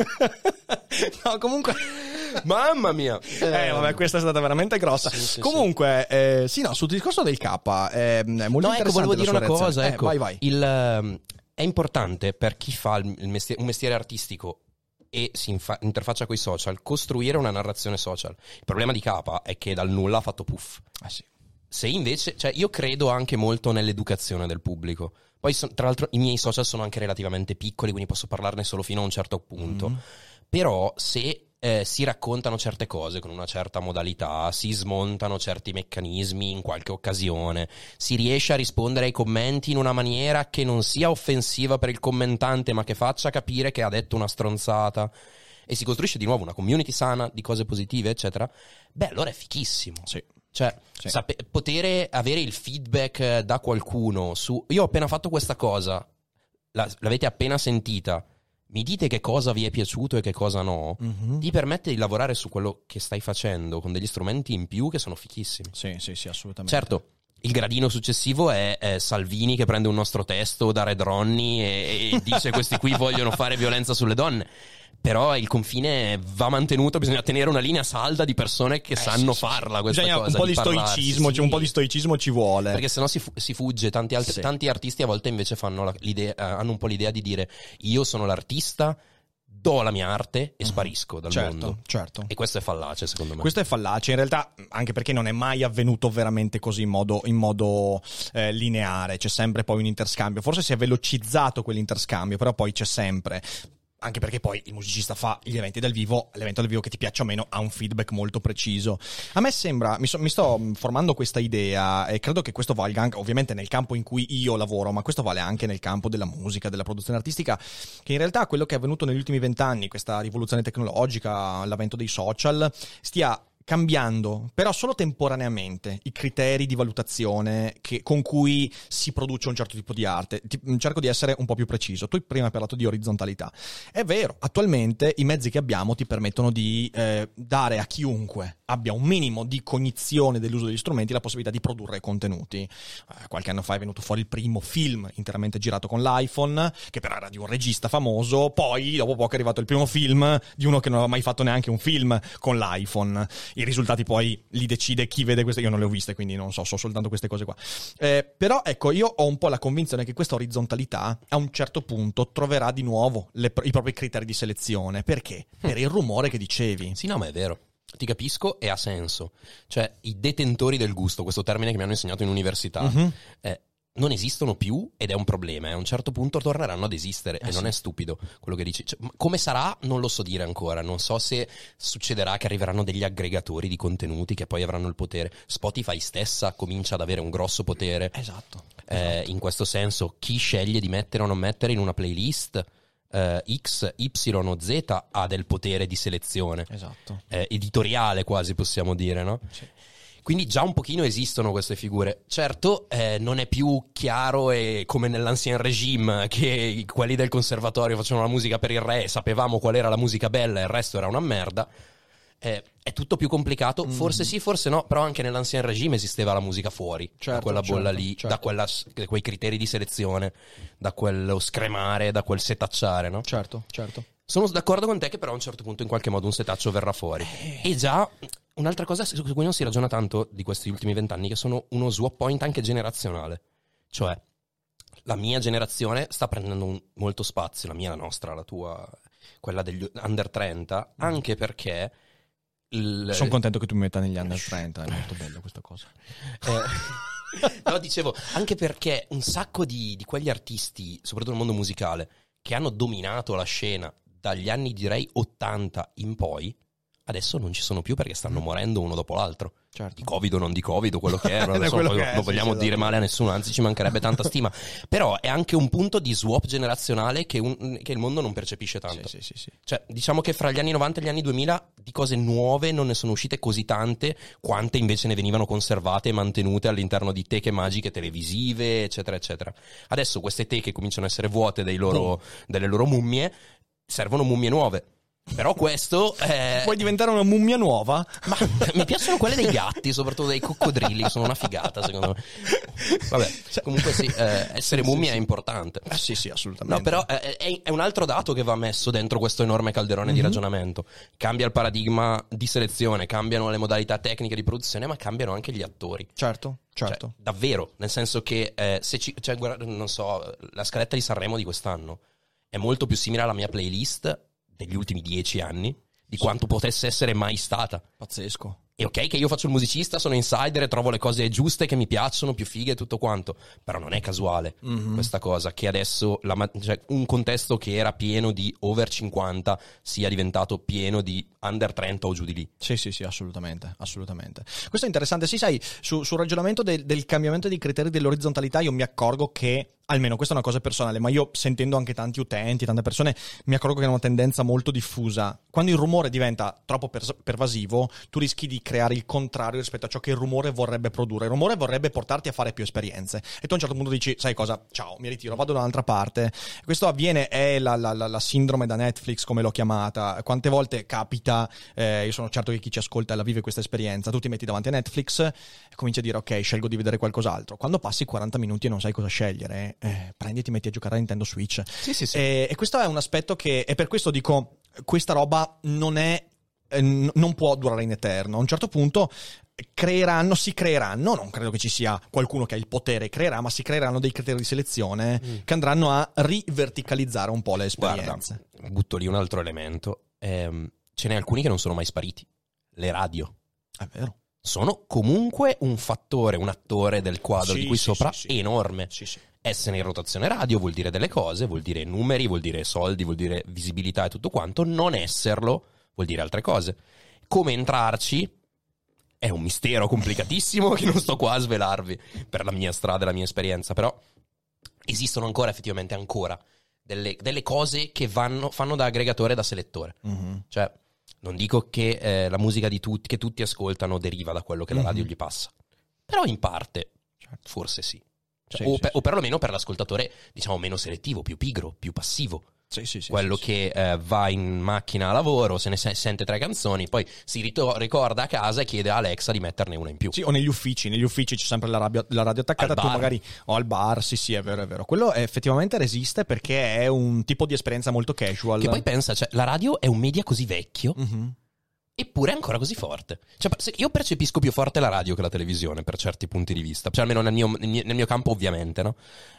no, comunque. Mamma mia. Eh, vabbè, questa è stata veramente grossa. Sì, sì, Comunque, eh, sì, no, sul discorso del K, eh, è molto No, ecco, volevo dire una cosa. Eh, Ecco, vai, vai. Il, ehm, è importante per chi fa il il mestiere- un mestiere artistico e si infa- interfaccia con i social, costruire una narrazione social. Il problema di K è che dal nulla ha fatto puff. Ah, sì. Se invece, cioè io credo anche molto nell'educazione del pubblico. Poi, son- tra l'altro, i miei social sono anche relativamente piccoli, quindi posso parlarne solo fino a un certo punto. Mm. Però, se eh, si raccontano certe cose con una certa modalità, si smontano certi meccanismi in qualche occasione, si riesce a rispondere ai commenti in una maniera che non sia offensiva per il commentante, ma che faccia capire che ha detto una stronzata. E si costruisce di nuovo una community sana di cose positive, eccetera. Beh, allora è fichissimo. Sì. Cioè, Sì. sape- poter avere il feedback eh, da qualcuno su io ho appena fatto questa cosa, la- l'avete appena sentita, mi dite che cosa vi è piaciuto e che cosa no, Mhm. ti permette di lavorare su quello che stai facendo con degli strumenti in più che sono fichissimi. Sì, sì, sì, assolutamente. Certo, il gradino successivo è, è Salvini che prende un nostro testo da Red Ronnie e, e dice questi qui vogliono fare violenza sulle donne. Però il confine va mantenuto, bisogna tenere una linea salda di persone che sanno Eh, sì, sì, farla questa Bisogna cosa. un po' di, stoicismo, sì. cioè un po' di stoicismo ci vuole. Perché sennò si, si fugge. Tanti, altri- Sì. tanti artisti a volte invece fanno la- l'idea- eh, hanno un po' l'idea di dire io sono l'artista, do la mia arte e sparisco dal certo, mondo. certo. E questo è fallace secondo me. Questo è fallace, in realtà, anche perché non è mai avvenuto veramente così in modo, in modo, eh, lineare, c'è sempre poi un interscambio. Forse si è velocizzato quell'interscambio, però poi c'è sempre. Anche perché poi il musicista fa gli eventi dal vivo, l'evento dal vivo che ti piaccia o meno ha un feedback molto preciso. A me sembra, mi, so- mi sto formando questa idea e credo che questo valga anche, ovviamente nel campo in cui io lavoro, ma questo vale anche nel campo della musica, della produzione artistica, che in realtà quello che è avvenuto negli ultimi vent'anni, questa rivoluzione tecnologica, l'avvento dei social, stia cambiando, però solo temporaneamente, i criteri di valutazione che- con cui si produce un certo tipo di arte. Ti- cerco di essere un po' più preciso. Tu prima hai parlato di orizzontalità. È vero, attualmente i mezzi che abbiamo ti permettono di eh, dare a chiunque abbia un minimo di cognizione dell'uso degli strumenti la possibilità di produrre contenuti. Eh, qualche anno fa è venuto fuori il primo film interamente girato con l'iPhone, che però era di un regista famoso, poi dopo poco è arrivato il primo film di uno che non aveva mai fatto neanche un film con l'iPhone. I risultati poi li decide chi vede queste, io non le ho viste, quindi non so, so soltanto queste cose qua. Eh, però ecco, io ho un po' la convinzione che questa orizzontalità a un certo punto troverà di nuovo le- i propri criteri di selezione. Perché? Per il rumore che dicevi. Sì, no, ma è vero. Ti capisco e ha senso. Cioè, i detentori del gusto, questo termine che mi hanno insegnato in università, Mhm. eh, non esistono più ed è un problema. e A un certo punto torneranno ad esistere Eh e non sì. è stupido quello che dici. Cioè, come sarà? Non lo so dire ancora. Non so se succederà che arriveranno degli aggregatori di contenuti che poi avranno il potere. Spotify stessa comincia ad avere un grosso potere. Esatto. Eh, in questo senso, chi sceglie di mettere o non mettere in una playlist eh, X, Y o Z ha del potere di selezione Esatto. eh, editoriale quasi possiamo dire, no? Sì. Quindi già un pochino esistono queste figure. Certo, eh, non è più chiaro e come nell'ancien regime che quelli del conservatorio facevano la musica per il re e sapevamo qual era la musica bella e il resto era una merda. Eh, è tutto più complicato, forse sì, forse no, però anche nell'ancien regime esisteva la musica fuori da Certo, quella bolla certo, lì, certo. da quella- da quei criteri di selezione, da quello scremare, da quel setacciare, no? Certo, certo. Sono d'accordo con te che però a un certo punto in qualche modo un setaccio verrà fuori. E già un'altra cosa su cui non si ragiona tanto di questi ultimi vent'anni che sono uno swap point anche generazionale. Cioè, la mia generazione sta prendendo un- molto spazio, la mia, la nostra, la tua, quella degli under 30, anche perché... il- Sono contento che tu mi metta negli anni 30, è molto bello questa cosa. eh, no, dicevo, anche perché un sacco di, di quegli artisti, soprattutto nel mondo musicale, che hanno dominato la scena dagli anni direi 80 in poi, adesso non ci sono più perché stanno morendo uno dopo l'altro. Certo. Di Covid o non di Covid quello che è, non, È lo so, quello non che è, non vogliamo sì, dire esatto. male a nessuno, anzi ci mancherebbe tanta stima. Però è anche un punto di swap generazionale che, un- che il mondo non percepisce tanto. Sì, sì. Cioè, diciamo che fra gli anni 90 e gli anni 2000 di cose nuove non ne sono uscite così tante quante invece ne venivano conservate e mantenute all'interno di teche magiche televisive, eccetera, eccetera. Adesso queste teche cominciano a essere vuote loro- delle loro mummie, servono mummie nuove. Però questo è... Vuoi diventare una mummia nuova? Ma mi piacciono quelle dei gatti, soprattutto dei coccodrilli, sono una figata, secondo me. Vabbè, comunque sì, eh, essere mummia è importante. Eh, sì, sì, assolutamente. No, però eh, è, è un altro dato che va messo dentro questo enorme calderone Mhm. di ragionamento. Cambia il paradigma di selezione, cambiano le modalità tecniche di produzione, ma cambiano anche gli attori. Certo, Cioè, certo. davvero, nel senso che eh, se ci, cioè, guarda, non so, la scaletta di Sanremo di quest'anno è molto più simile alla mia playlist degli ultimi dieci anni di quanto potesse essere mai stata. Pazzesco. E ok che io faccio il musicista, sono insider e trovo le cose giuste che mi piacciono, più fighe e tutto quanto. Però non è casuale Mhm. questa cosa, che adesso la cioè, un contesto che era pieno di over 50 sia diventato pieno di under 30 o giù di lì. Sì, sì, sì, assolutamente, assolutamente. Questo è interessante. Sì, sai, su- sul ragionamento del, del cambiamento dei criteri dell'orizzontalità io mi accorgo che, almeno questa è una cosa personale, ma io sentendo anche tanti utenti, tante persone, mi accorgo che è una tendenza molto diffusa. Quando il rumore diventa troppo pers- pervasivo, tu rischi di creare il contrario rispetto a ciò che il rumore vorrebbe produrre. Il rumore vorrebbe portarti a fare più esperienze. E tu a un certo punto dici, sai cosa, ciao, mi ritiro, vado da un'altra parte. Questo avviene, è la, la- la- la sindrome da Netflix, come l'ho chiamata. Quante volte capita, eh, io sono certo che chi ci ascolta la vive questa esperienza, tu ti metti davanti a Netflix e cominci a dire, ok, scelgo di vedere qualcos'altro. Quando passi 40 minuti e non sai cosa scegliere, eh, prendi e ti metti a giocare a Nintendo Switch. Sì, sì, sì. E, e questo è un aspetto che, e per questo dico, questa roba non è, eh, non può durare in eterno. A un certo punto creeranno, si creeranno, non credo che ci sia qualcuno che ha il potere, creerà, ma si creeranno dei criteri di selezione che andranno a riverticalizzare un po' le Guarda, esperienze. butto lì un altro elemento. Ehm, ce n'è alcuni che non sono mai spariti. Le radio. È vero. Sono comunque un fattore, un attore del quadro Sì, di qui sì, sopra sì. enorme. Sì, sì. Essere in rotazione radio vuol dire delle cose, vuol dire numeri, vuol dire soldi, vuol dire visibilità e tutto quanto. Non esserlo vuol dire altre cose. Come entrarci è un mistero complicatissimo che non sto qua a svelarvi per la mia strada e la mia esperienza, però esistono ancora effettivamente ancora delle, delle cose che vanno, fanno da aggregatore e da selettore. Mhm. Cioè, non dico che eh, la musica di tutti, che tutti ascoltano deriva da quello che la radio gli passa, però in parte forse sì. Cioè, Sì, o, sì, per- sì. o perlomeno per l'ascoltatore, diciamo, meno selettivo, più pigro, più passivo. Sì, sì, sì, quello che eh, va in macchina a lavoro, se ne se- sente tre canzoni, poi si rito- ricorda a casa e chiede a Alexa di metterne una in più. Sì, o negli uffici, negli uffici c'è sempre la, radio, la radio attaccata, tu magari o al bar, sì sì è vero è vero. Quello effettivamente resiste perché è un tipo di esperienza molto casual. Che poi pensa, cioè, la radio è un media così vecchio, Mhm. Eppure è ancora così forte. Cioè, io percepisco più forte la radio che la televisione per certi punti di vista. Cioè, almeno nel mio, nel mio- campo, ovviamente, no?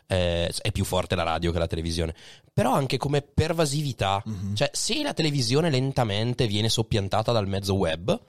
Eh, è più forte la radio che la televisione. Però anche come pervasività. Mhm. Cioè, se la televisione lentamente viene soppiantata dal mezzo web,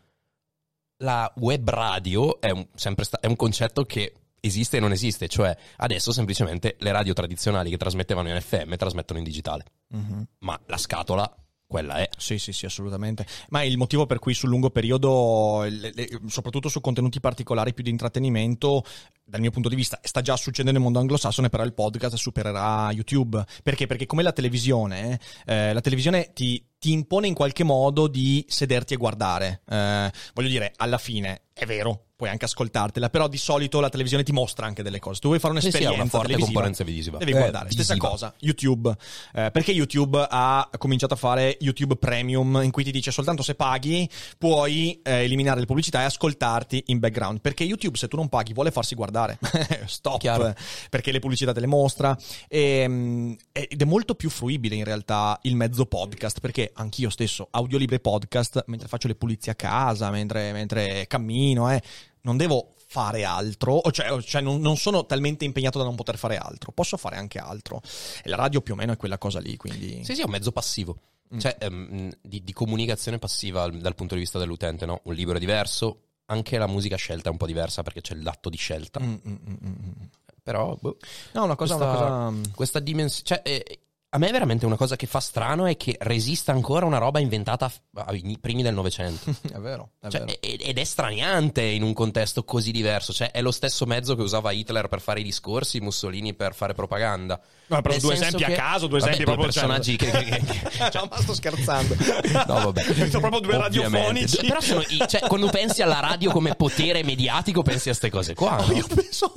la web radio è un, sempre sta- è un concetto che esiste e non esiste. Cioè, adesso semplicemente le radio tradizionali che trasmettevano in FM trasmettono in digitale. Mhm. Ma la scatola, quella è. Sì, sì, sì, assolutamente. Ma il motivo per cui sul lungo periodo, le- le- soprattutto su contenuti particolari più di intrattenimento, dal mio punto di vista, sta già succedendo nel mondo anglosassone, però il podcast supererà YouTube. Perché? Perché come la televisione, eh, la televisione ti, ti impone in qualche modo di sederti e guardare. Eh, voglio dire, alla fine, è vero, puoi anche ascoltartela, però di solito la televisione ti mostra anche delle cose. Tu vuoi fare Sì, sì, un'esperienza una forte componenza visiva. Devi Eh, guardare. Stessa visiva. cosa, YouTube. Eh, perché YouTube ha cominciato a fare YouTube Premium, in cui ti dice soltanto se paghi puoi eh, eliminare le pubblicità e ascoltarti in background. Perché YouTube, se tu non paghi, vuole farsi guardare. Stop. Chiaro. Perché le pubblicità te le mostra. Ehm, ed è molto più fruibile in realtà il mezzo podcast. Perché anch'io stesso, audiolibri e podcast, mentre faccio le pulizie a casa, mentre, mentre cammino, eh, non devo fare altro, cioè, cioè non, non sono talmente impegnato da non poter fare altro, posso fare anche altro. E la radio più o meno è quella cosa lì, quindi... Sì, sì, è un mezzo passivo. Mm. Cioè, ehm, di, di comunicazione passiva al- dal punto di vista dell'utente, no? Un libro è diverso, anche la musica scelta è un po' diversa perché c'è l'atto di scelta. Mm, mm, mm, mm, mm. Però, boh, No, una cosa... questa, Una cosa... questa dimensione... Cioè, eh, a me è veramente una cosa che fa strano è che resista ancora una roba inventata ai primi del Novecento. È vero, è Cioè, vero. ed ed è straniante in un contesto così diverso. Cioè, è lo stesso mezzo che usava Hitler per fare i discorsi, Mussolini per fare propaganda. No, però due esempi a che- caso, due Vabbè, esempi due proprio- personaggi che, che- che- Ciao, ma sto scherzando. No, vabbè. Sono proprio due Ovviamente. radiofonici. Però sono i- cioè, quando pensi alla radio come potere mediatico, pensi a queste cose qua. Oh, no? io penso a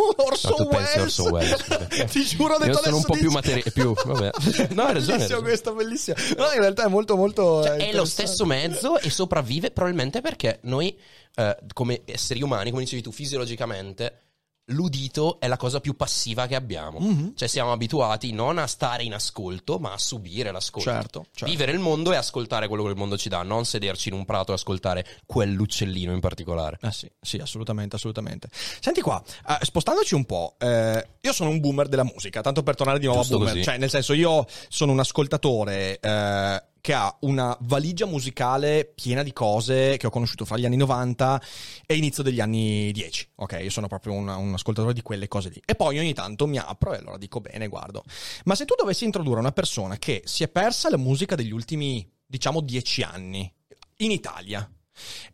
No, tu pensi a Welles. Orson Welles. Ti giuro, ho detto Io sono un po' più dici- materia- più- vabbè. No, hai ragione, Bellissimo questo, bellissimo. No, in realtà è molto, molto. Cioè, è lo stesso mezzo e sopravvive probabilmente perché noi, eh, come esseri umani, come dicevi tu, fisiologicamente, l'udito è la cosa più passiva che abbiamo. Mhm. Cioè siamo abituati non a stare in ascolto, ma a subire l'ascolto. Certo, certo. Vivere il mondo e ascoltare quello che il mondo ci dà, non sederci in un prato e ascoltare quell'uccellino in particolare. Ah sì, sì, assolutamente, assolutamente. Senti qua, eh, spostandoci un po', eh, io sono un boomer della musica, tanto per tornare di nuovo Giusto a boomer, così. cioè nel senso io sono un ascoltatore eh, che ha una valigia musicale piena di cose che ho conosciuto fra gli anni 90 e inizio degli anni 10, ok? Io sono proprio una- un ascoltatore di quelle cose lì. E poi ogni tanto mi apro e allora dico bene, guardo. Ma se tu dovessi introdurre una persona che si è persa la musica degli ultimi, diciamo, dieci anni in Italia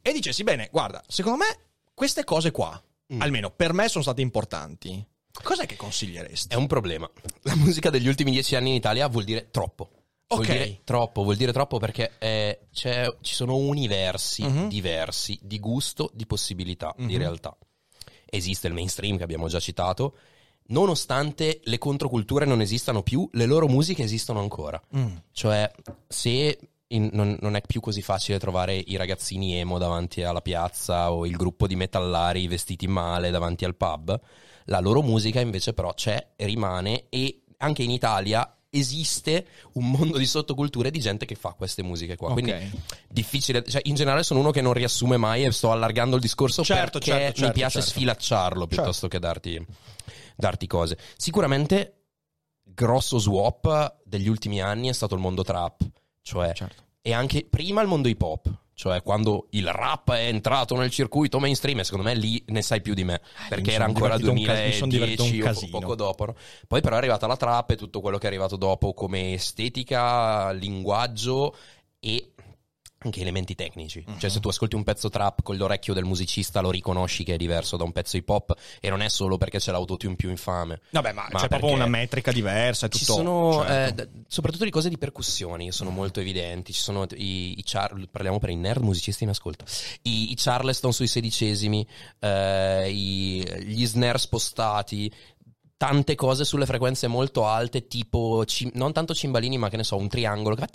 e dicessi, bene, guarda, secondo me queste cose qua, Mm. almeno per me, sono state importanti. Cos'è che consiglieresti? È un problema. La musica degli ultimi dieci anni in Italia vuol dire troppo. Vuol Ok. dire troppo, vuol dire troppo perché eh, c'è- ci sono universi Mhm. diversi di gusto, di possibilità, di Mhm. realtà. Esiste il mainstream che abbiamo già citato. Nonostante le controculture non esistano più, le loro musiche esistono ancora. Mm. Cioè, se in- non, non è più così facile trovare i ragazzini emo davanti alla piazza o il gruppo di metallari vestiti male davanti al pub, la loro musica invece però c'è, rimane e anche in Italia esiste un mondo di sottoculture di gente che fa queste musiche qua. Quindi Ok. difficile, cioè in generale sono uno che non riassume mai e sto allargando il discorso Certo, perché certo, certo, mi piace certo. sfilacciarlo piuttosto che darti, darti cose. Sicuramente grosso swap degli ultimi anni è stato il mondo trap, cioè Certo. e anche prima il mondo hip hop, cioè quando il rap è entrato nel circuito mainstream, secondo me lì ne sai più di me, perché mi era ancora divertito un cas- 2010 o poco dopo. no? Poi però è arrivata la trap e tutto quello che è arrivato dopo come estetica, linguaggio e anche elementi tecnici. Mhm. Cioè se tu ascolti un pezzo trap con l'orecchio del musicista lo riconosci che è diverso da un pezzo hip hop e non è solo perché c'è l'autotune più infame. Vabbè, ma, Ma c'è proprio una metrica diversa, è tutto... Ci sono certo. eh, soprattutto di cose di percussioni sono molto evidenti. Ci sono i, i char- parliamo per i nerd musicisti in ascolto. I, i Charleston sui sedicesimi, eh, i- gli snare spostati. Tante cose sulle frequenze molto alte, tipo cim- non tanto cimbalini, ma che ne so, un triangolo che fa.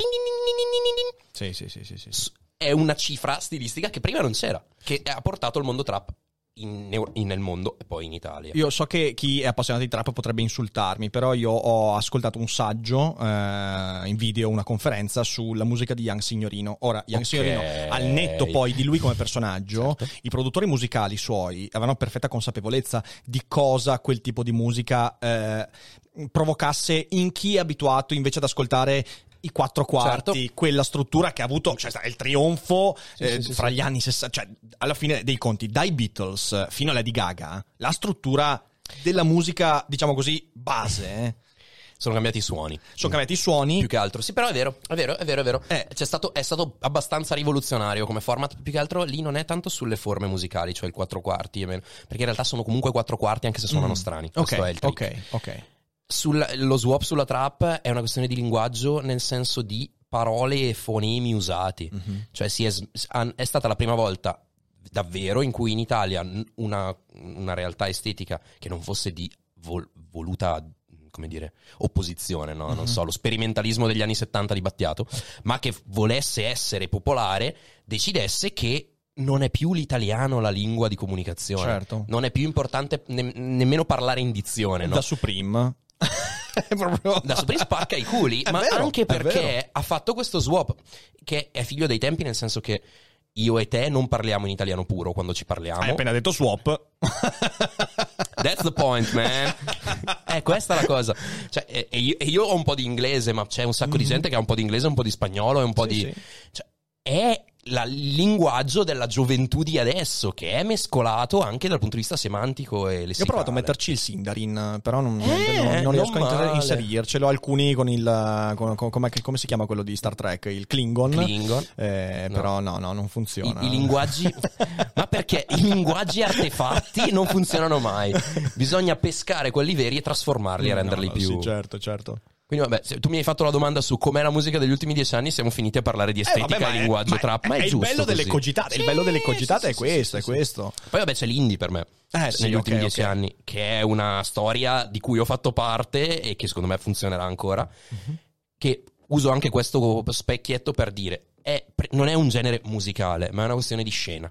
Sì, sì, sì, sì, sì. È una cifra stilistica che prima non c'era, che ha portato il mondo trap in- in- nel mondo e poi in Italia. Io so che chi è appassionato di trap potrebbe insultarmi, però io ho ascoltato un saggio eh, in video, una conferenza sulla musica di Young Signorino. Ora, Young Ok. Signorino, al netto poi di lui come personaggio, Certo. i produttori musicali suoi avevano perfetta consapevolezza di cosa quel tipo di musica eh, provocasse in chi è abituato invece ad ascoltare i quattro quarti, Certo. quella struttura che ha avuto, cioè il trionfo Sì, eh, sì, fra sì. gli anni 60, cioè alla fine dei conti, dai Beatles fino a Lady Gaga, la struttura della musica, diciamo così, base, eh. Sono cambiati i suoni. sono cambiati i suoni. Più che altro, sì, però è vero, è vero, è vero, è vero. Eh. C'è stato, è stato abbastanza rivoluzionario come format. Più che altro lì non è tanto sulle forme musicali, cioè il quattro quarti, e meno, perché in realtà sono comunque quattro quarti anche se suonano Mm. strani. Ok, Questo è il trick. ok, ok. Sul- lo swap sulla trap è una questione di linguaggio nel senso di parole e fonemi usati. Mhm. Cioè si è, è stata la prima volta davvero in cui in Italia una, una realtà estetica che non fosse di vol- voluta come dire, opposizione, no? Non so, lo sperimentalismo degli anni 70 di Battiato, ma che volesse essere popolare, decidesse che non è più l'italiano la lingua di comunicazione. Certo. Non è più importante ne- nemmeno parlare in dizione, no? Da Supreme. È proprio... da Supreme spacca i culi, È ma vero, anche è perché ha fatto questo swap che è figlio dei tempi, nel senso che io e te non parliamo in italiano puro quando ci parliamo. Hai appena detto swap. That's the point, man. eh, questa è la cosa. Cioè, e, e io, e io ho un po' di inglese, ma c'è un sacco di gente che ha un po' di inglese, un po' di spagnolo e un po'. Sì, di. sì. Cioè, è la- il linguaggio della gioventù di adesso, che è mescolato anche dal punto di vista semantico e lessicale. Io ho provato a metterci il Sindarin, però non, Eh, non- non riesco non a inter- male. inserircelo. Alcuni con il. Con, con- come, come si chiama quello di Star Trek? Il Klingon. Klingon. Eh, No. Però no, no, non I, funziona. i linguaggi, ma perché i linguaggi artefatti non funzionano mai? Bisogna pescare quelli veri e trasformarli e renderli no, più. Sì, certo, certo. Quindi, vabbè, se tu mi hai fatto la domanda su com'è la musica degli ultimi dieci anni, siamo finiti a parlare di estetica Eh, vabbè, e è- linguaggio ma è- trap. Ma è, è il giusto bello delle così. cogitate. il Sì, bello delle cogitate sì, è questo, sì, è questo. Poi vabbè c'è l'indie per me. Eh, negli ultimi dieci ok. anni, che è una storia di cui ho fatto parte e che secondo me funzionerà ancora. Mhm. Che uso anche questo specchietto per dire: è- non è un genere musicale, ma è una questione di scena.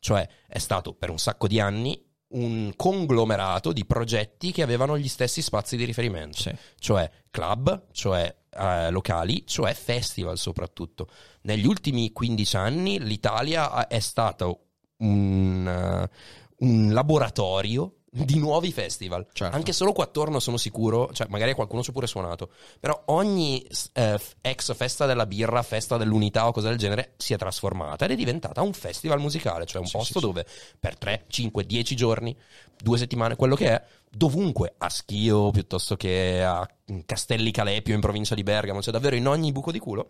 Cioè, è stato per un sacco di anni un conglomerato di progetti che avevano gli stessi spazi di riferimento Sì. cioè club, cioè eh, locali, cioè festival soprattutto. Negli ultimi 15 anni l'Italia è stato un, eh, un laboratorio di nuovi festival. Certo. Anche solo qua attorno sono sicuro, cioè magari qualcuno ci ha pure suonato, però ogni eh, ex festa della birra, festa dell'unità o cosa del genere si è trasformata ed è diventata un festival musicale, cioè un Sì, posto sì, sì. dove per 3, 5, 10 giorni, due settimane, quello che è, dovunque, a Schio piuttosto che a Castelli Calepio in provincia di Bergamo, cioè davvero in ogni buco di culo,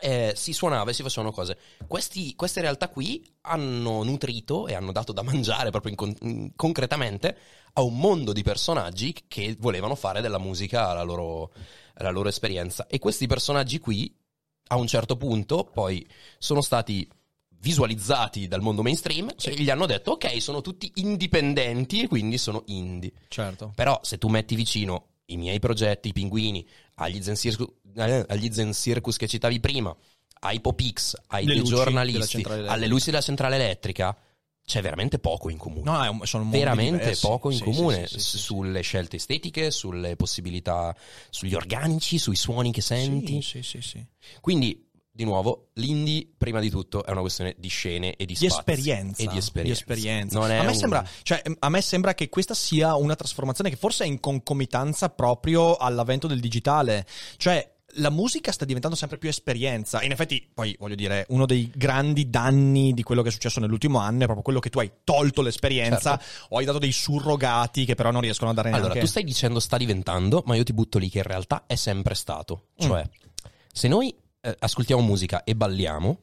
eh, si suonava e si facevano cose. Questi- queste realtà qui hanno nutrito e hanno dato da mangiare proprio in con- in- concretamente a un mondo di personaggi che volevano fare della musica la loro, la loro esperienza. E questi personaggi qui, a un certo punto, poi sono stati visualizzati dal mondo mainstream e gli hanno detto ok sono tutti indipendenti e quindi sono indie Certo. però se tu metti vicino i miei progetti, i pinguini, agli Zen Circus, eh, agli Zen Circus che citavi prima, ai Popix, ai della giornalisti, alle luci della centrale elettrica, c'è veramente poco in comune. No, è un- sono veramente diversi. poco in Sì, comune sì, sì, sulle scelte estetiche, sulle possibilità, sugli organici, sui suoni che senti. Sì, sì, sì. Quindi, di nuovo, l'indie, prima di tutto, è una questione di scene e di, Di esperienza, E di esperienza. esperienza. Non è a, me un- sembra, cioè, a me sembra che questa sia una trasformazione che forse è in concomitanza proprio all'avvento del digitale. Cioè, la musica sta diventando sempre più esperienza. In effetti, poi voglio dire, uno dei grandi danni di quello che è successo nell'ultimo anno è proprio quello che tu hai tolto l'esperienza o hai dato dei surrogati che però non riescono a dare Allora, neanche. tu stai dicendo sta diventando, ma io ti butto lì che in realtà è sempre stato. Mm. Cioè, se noi eh, ascoltiamo musica e balliamo,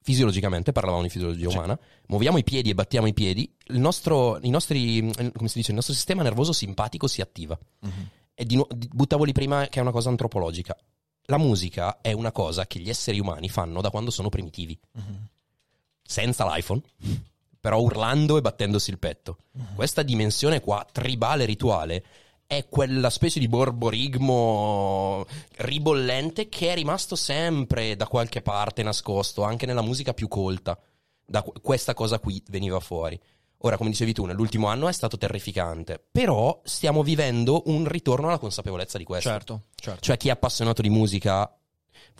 fisiologicamente, parlavamo di fisiologia umana, muoviamo i piedi e battiamo i piedi, il nostro, i nostri, come si dice, il nostro sistema nervoso simpatico si attiva. Mhm. E di buttavo lì prima che è una cosa antropologica. La musica è una cosa che gli esseri umani fanno da quando sono primitivi Mhm. senza l'iPhone, però urlando e battendosi il petto. Questa dimensione qua, tribale, rituale, è quella specie di borborigmo ribollente che è rimasto sempre da qualche parte nascosto, anche nella musica più colta. Da qu- questa cosa qui veniva fuori. Ora, come dicevi tu, nell'ultimo anno è stato terrificante, però stiamo vivendo un ritorno alla consapevolezza di questo. Certo, certo. Cioè chi è appassionato di musica,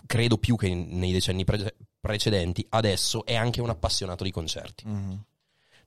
credo più che nei decenni pre- precedenti, adesso è anche un appassionato di concerti. Mhm.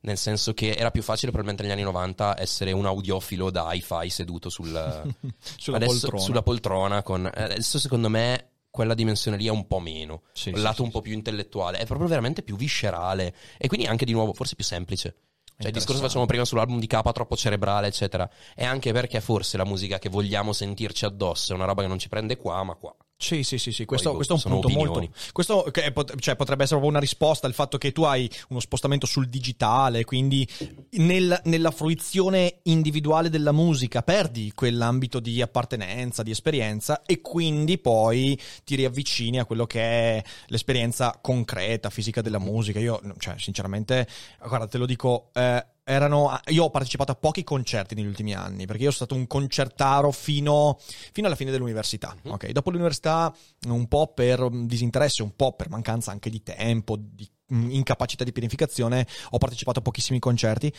Nel senso che era più facile probabilmente negli anni 90 essere un audiofilo da hi-fi seduto sul, Sulla adesso- poltrona. sulla poltrona con- adesso secondo me quella dimensione lì è un po' meno. Sì, il sì, lato sì, un po' più intellettuale, è proprio veramente più viscerale e quindi anche di nuovo forse più semplice. Cioè il discorso che facevamo prima sull'album di K troppo cerebrale, eccetera. È anche perché forse la musica che vogliamo sentirci addosso è una roba che non ci prende qua, ma qua. Sì, sì, sì, sì. Questo, Poi, questo è un punto opinioni. molto. Questo pot- cioè, potrebbe essere proprio una risposta al fatto che tu hai uno spostamento sul digitale, quindi nel- nella fruizione individuale della musica perdi quell'ambito di appartenenza, di esperienza, e quindi poi ti riavvicini a quello che è l'esperienza concreta, fisica della musica. Io, cioè, sinceramente, guarda, te lo dico. eh, erano, io ho partecipato a pochi concerti negli ultimi anni perché io sono stato un concertaro fino, fino alla fine dell'università. ok? Dopo l'università, un po' per disinteresse, un po' per mancanza anche di tempo, di incapacità di pianificazione, ho partecipato a pochissimi concerti.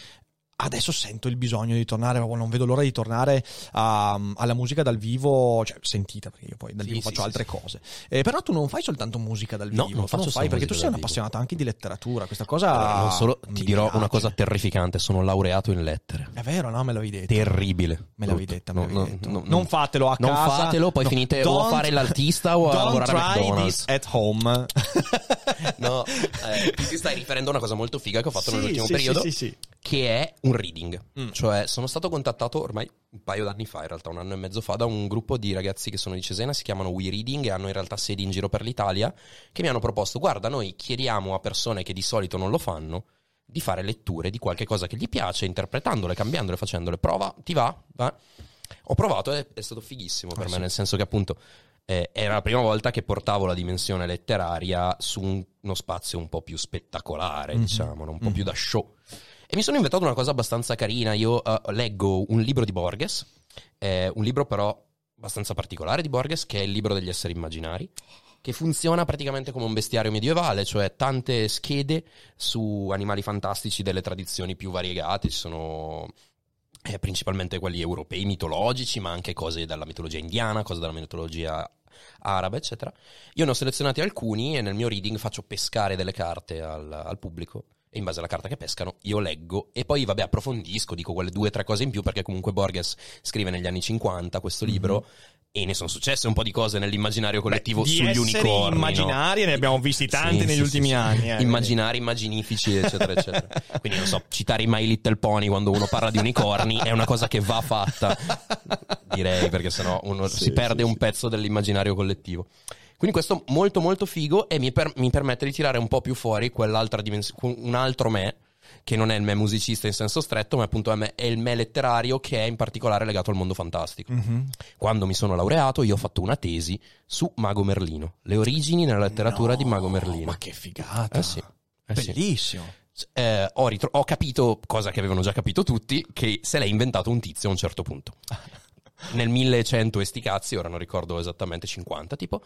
Adesso sento il bisogno di tornare, proprio non vedo l'ora di tornare a- alla musica dal vivo, cioè sentita, perché io poi dal Sì, vivo sì, faccio sì, altre cose. Eh, però tu non fai soltanto musica dal No, vivo, non tu faccio fai solo perché tu sei un appassionato anche di letteratura. Questa cosa Allora, non solo, ti dirò una piace. cosa terrificante, sono laureato in lettere. È vero, no? Me l'avevi detto. Terribile. Me l'avevi detta, me No, l'avevi no, detto. no, non no. fatelo a Non casa. fatelo, poi No, finite o a fare l'artista o a lavorare a McDonald's. at home. no, eh, ti stai riferendo a una cosa molto figa che ho fatto nell'ultimo periodo, sì, sì, sì. che è un reading. Mm. Cioè, sono stato contattato ormai un paio d'anni fa, in realtà un anno e mezzo fa, da un gruppo di ragazzi che sono di Cesena, si chiamano We Reading e hanno in realtà sedi in giro per l'Italia, che mi hanno proposto, guarda, noi chiediamo a persone che di solito non lo fanno, di fare letture di qualche cosa che gli piace, interpretandole, cambiandole, facendole. Prova, ti va? Va? Ho provato e è stato fighissimo per Ah, me, sì. nel senso che appunto eh, era la prima volta che portavo la dimensione letteraria su un- uno spazio un po' più spettacolare, Mhm. diciamo, un po' Mhm. più da show. E mi sono inventato una cosa abbastanza carina. Io eh, leggo un libro di Borges, eh, un libro però abbastanza particolare di Borges, che è il libro degli esseri immaginari, che funziona praticamente come un bestiario medievale, cioè tante schede su animali fantastici delle tradizioni più variegate. Ci sono eh, principalmente quelli europei mitologici, ma anche cose dalla mitologia indiana, cose dalla mitologia araba, eccetera. Io ne ho selezionati alcuni e nel mio reading faccio pescare delle carte al, al pubblico. E in base alla carta che pescano, io leggo e poi, vabbè, approfondisco, dico quelle due o tre cose in più, perché comunque Borges scrive negli anni 50 questo libro e ne sono successe un po' di cose nell'immaginario collettivo Beh, sugli unicorni. no? immaginari ne abbiamo visti tanti Sì, negli sì, ultimi sì, anni. eh. Immaginari, immaginifici, eccetera, eccetera. Quindi, non so, citare i My Little Pony quando uno parla di unicorni è una cosa che va fatta, direi, perché sennò uno si perde un pezzo dell'immaginario collettivo. Quindi questo molto molto figo e mi, per- mi permette di tirare un po' più fuori quell'altra dimensione, un altro me, che non è il me musicista in senso stretto, ma appunto è me- è il me letterario che è in particolare legato al mondo fantastico. Mhm. Quando mi sono laureato io ho fatto una tesi su Mago Merlino, le origini nella letteratura di Mago Merlino. Ma che figata. Eh sì. Eh sì. Bellissimo. Eh, ho, ritro- ho capito, cosa che avevano già capito tutti, che se l'è inventato un tizio a un certo punto. Nel 1100 e sti cazzi, ora non ricordo esattamente 50 tipo,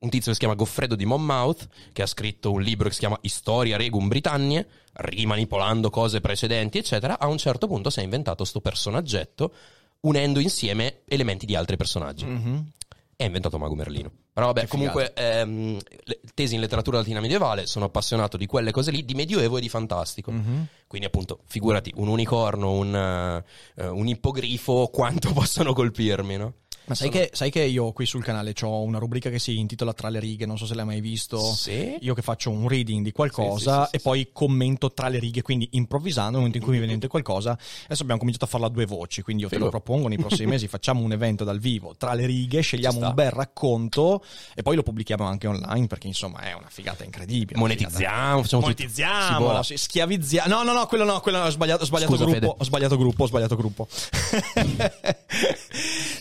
un tizio che si chiama Goffredo di Monmouth, che ha scritto un libro che si chiama Historia Regum Britannie, rimanipolando cose precedenti, eccetera, a un certo punto si è inventato sto personaggetto unendo insieme elementi di altri personaggi Mhm. e ha inventato Mago Merlino. Però vabbè, Che comunque, ehm, tesi in letteratura latina medievale, sono appassionato di quelle cose lì, di medioevo e di fantastico. Mhm. Quindi appunto, figurati, un unicorno, un, eh, un ippogrifo, quanto possono colpirmi, no? Ma sai che, sai che io qui sul canale ho una rubrica che si intitola Tra le righe, non so se l'hai mai visto. Sì. Io che faccio un reading di qualcosa Sì, sì, e poi commento tra le righe, quindi improvvisando nel momento in cui mi viene in mente qualcosa. Adesso abbiamo cominciato a farla a due voci, quindi io te lo Figo. propongo nei prossimi mesi, facciamo un evento dal vivo tra le righe, scegliamo un bel racconto e poi lo pubblichiamo anche online perché insomma è una figata incredibile. Monetizziamo, facciamo. Si Monetizziamo, sì, schiavizziamo. No, no, no, quello no, quello no, ho sbagliato, ho sbagliato Scusa, gruppo, ho sbagliato gruppo, ho sbagliato gruppo.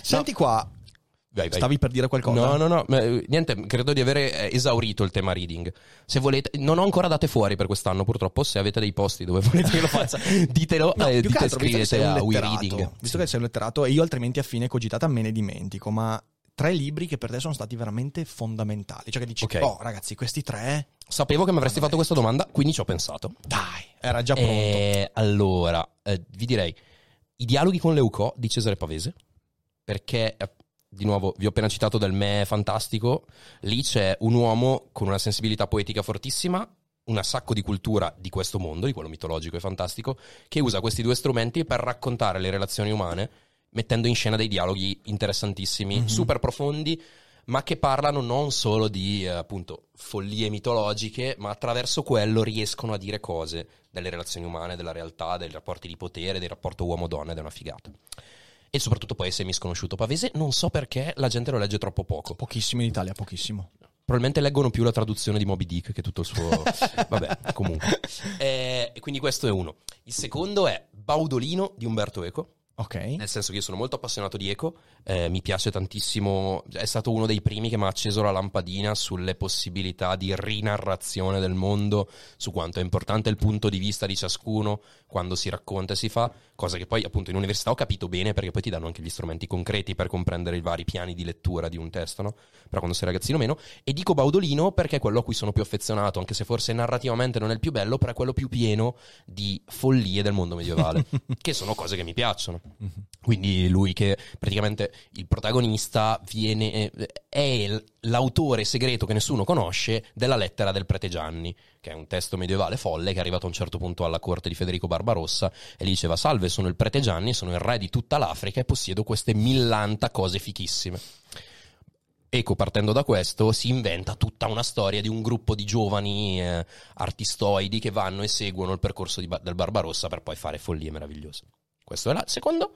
Senti qua, Vai, vai. stavi per dire qualcosa? No, no, no, ma, eh, niente, credo di avere eh, esaurito il tema reading. Se volete, non ho ancora date fuori per quest'anno, purtroppo. Se avete dei posti dove volete che lo faccia, ditelo. No, eh, più che dite, altro, scrivete a We Reading. visto che sei un letterato e io altrimenti a fine cogitata me ne dimentico, ma tre libri che per te sono stati veramente fondamentali, cioè che dici, Ok. oh ragazzi, questi tre, Sapevo che mi avresti fatto questa domanda, quindi ci ho pensato. dai, era già pronto. Eh, allora, eh, vi direi i dialoghi con Leucò di Cesare Pavese, perché eh, di nuovo vi ho appena citato del me fantastico, lì c'è un uomo con una sensibilità poetica fortissima, un sacco di cultura di questo mondo, di quello mitologico e fantastico, che usa questi due strumenti per raccontare le relazioni umane, mettendo in scena dei dialoghi interessantissimi, Mhm. super profondi, ma che parlano non solo di eh, appunto follie mitologiche, ma attraverso quello riescono a dire cose delle relazioni umane, della realtà, dei rapporti di potere, del rapporto uomo-donna ed è una figata. E soprattutto poi è semisconosciuto Pavese, non so perché la gente lo legge troppo poco. Pochissimo in Italia, pochissimo. Probabilmente leggono più la traduzione di Moby Dick che tutto il suo... Vabbè, comunque. Eh, quindi questo è uno. Il secondo è Baudolino di Umberto Eco. Ok. Nel senso che io sono molto appassionato di Eco, eh, mi piace tantissimo, è stato uno dei primi che mi ha acceso la lampadina sulle possibilità di rinarrazione del mondo, su quanto è importante il punto di vista di ciascuno quando si racconta e si fa, cosa che poi appunto in università ho capito bene perché poi ti danno anche gli strumenti concreti per comprendere i vari piani di lettura di un testo, no? Però quando sei ragazzino meno. E dico Baudolino perché è quello a cui sono più affezionato, anche se forse narrativamente non è il più bello, però è quello più pieno di follie del mondo medievale, che sono cose che mi piacciono. Quindi lui che praticamente il protagonista viene, eh, è l'autore segreto che nessuno conosce della lettera del prete Gianni, che è un testo medievale folle che è arrivato a un certo punto alla corte di Federico Barbarossa e gli diceva salve sono il prete Gianni, sono il re di tutta l'Africa e possiedo queste millanta cose fichissime. Ecco, partendo da questo, si inventa tutta una storia di un gruppo di giovani eh, artistoidi che vanno e seguono il percorso di, del Barbarossa per poi fare follie meravigliose. Questo è il secondo.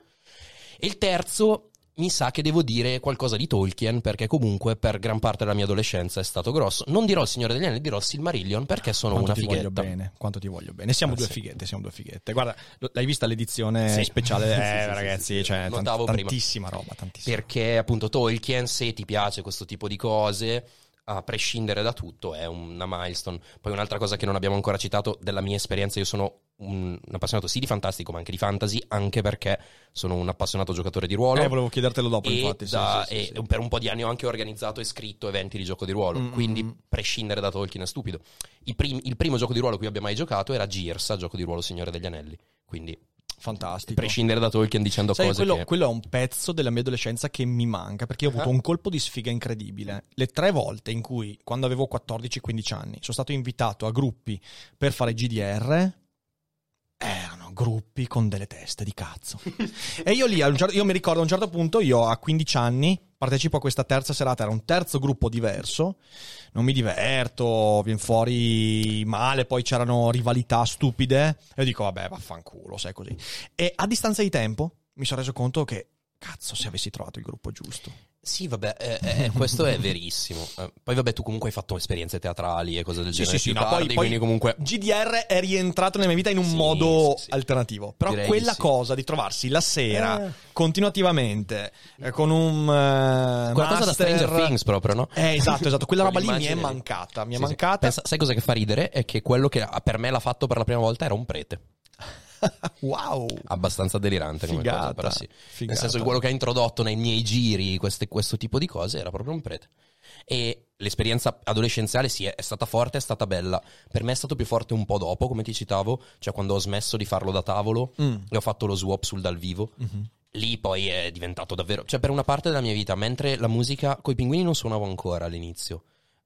E il terzo mi sa che devo dire qualcosa di Tolkien perché comunque per gran parte della mia adolescenza è stato grosso. Non dirò il Signore degli Anelli, dirò il Silmarillion perché sono quanto una ti fighetta. Voglio bene, quanto ti voglio bene. Siamo Ah, due sì. fighette, siamo due fighette. Guarda, l'hai vista l'edizione Sì. speciale? Sì, Eh, ragazzi, cioè, tant- tantissima roba, tantissima. Perché appunto Tolkien, se ti piace questo tipo di cose, a prescindere da tutto, è una milestone. Poi un'altra cosa che non abbiamo ancora citato della mia esperienza, io sono un, un appassionato sì di fantastico, ma anche di fantasy, anche perché sono un appassionato giocatore di ruolo. Eh, volevo chiedertelo dopo, e, infatti. da- sì, sì, e sì. per un po' di anni ho anche organizzato e scritto eventi di gioco di ruolo. Mm, quindi, prescindere da Tolkien è stupido. I prim- il primo gioco di ruolo cui abbia mai giocato era Girsa, gioco di ruolo Signore degli Anelli. Quindi, Fantastico. prescindere da Tolkien dicendo Sai, cose quello, che... quello è un pezzo della mia adolescenza che mi manca perché io ho avuto Ah. un colpo di sfiga incredibile. Le tre volte in cui, quando avevo 14-15 anni, sono stato invitato a gruppi per fare GDR, erano gruppi con delle teste di cazzo. e io lì, io mi ricordo a un certo punto, io a 15 anni partecipo a questa terza serata, era un terzo gruppo diverso, non mi diverto, viene fuori male, poi c'erano rivalità stupide, e io dico vabbè vaffanculo, sai così. E a distanza di tempo mi sono reso conto che, cazzo, se avessi trovato il gruppo giusto. Sì, vabbè, eh, eh, questo è verissimo. Eh, poi, vabbè, tu comunque hai fatto esperienze teatrali e cose del Sì, genere. sì, sì, no, tardi, poi, quindi comunque. GDR è rientrato nella mia vita in un Sì, modo sì, sì. alternativo. Però Direi quella cosa di trovarsi la sera Eh. continuativamente eh, con un eh, Qualcosa da master- Stranger Things proprio, no? Eh, esatto, esatto. Quella roba lì mi è mancata. Mi è mancata. Pensa- sai cosa che fa ridere? È che quello che per me l'ha fatto per la prima volta era un prete. wow. Abbastanza delirante come Figata, cosa, però sì. figata. Nel senso che quello che ha introdotto nei miei giri queste- questo tipo di cose era proprio un prete. E l'esperienza adolescenziale sì, è, stata forte, è stata bella. Per me è stato più forte un po' dopo, come ti citavo, cioè quando ho smesso di farlo da tavolo Mm. e ho fatto lo swap sul dal vivo. Mhm. Lì poi è diventato davvero, cioè per una parte della mia vita, mentre la musica coi pinguini non suonavo ancora all'inizio.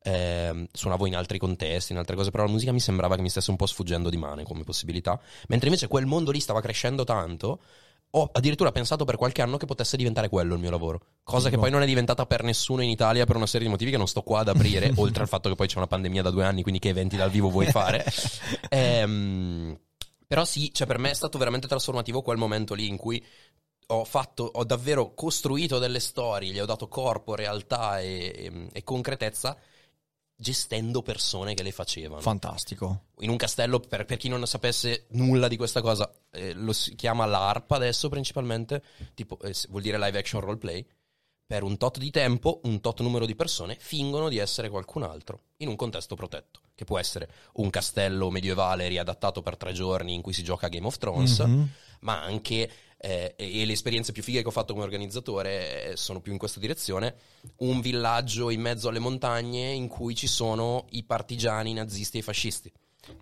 Ehm, suonavo in altri contesti, in altre cose, però la musica mi sembrava che mi stesse un po' sfuggendo di mano come possibilità. Mentre invece quel mondo lì stava crescendo tanto, ho addirittura pensato per qualche anno che potesse diventare quello il mio lavoro. Cosa che poi non è diventata per nessuno in Italia per una serie di motivi che non sto qua ad aprire, oltre al fatto che poi c'è una pandemia da due anni, quindi che eventi dal vivo vuoi fare. Ehm, però sì, cioè per me è stato veramente trasformativo quel momento lì in cui ho fatto, ho davvero costruito delle storie, gli ho dato corpo, realtà e, e- e concretezza gestendo persone che le facevano. Fantastico. In un castello, per, per chi non sapesse nulla di questa cosa, eh, lo si chiama LARP adesso principalmente, tipo, eh, vuol dire live action roleplay. Per un tot di tempo, un tot numero di persone fingono di essere qualcun altro in un contesto protetto, che può essere un castello medievale riadattato per tre giorni in cui si gioca Game of Thrones, Mhm. ma anche, eh, e e le esperienze più fighe che ho fatto come organizzatore eh, sono più in questa direzione, un villaggio in mezzo alle montagne in cui ci sono i partigiani nazisti e fascisti,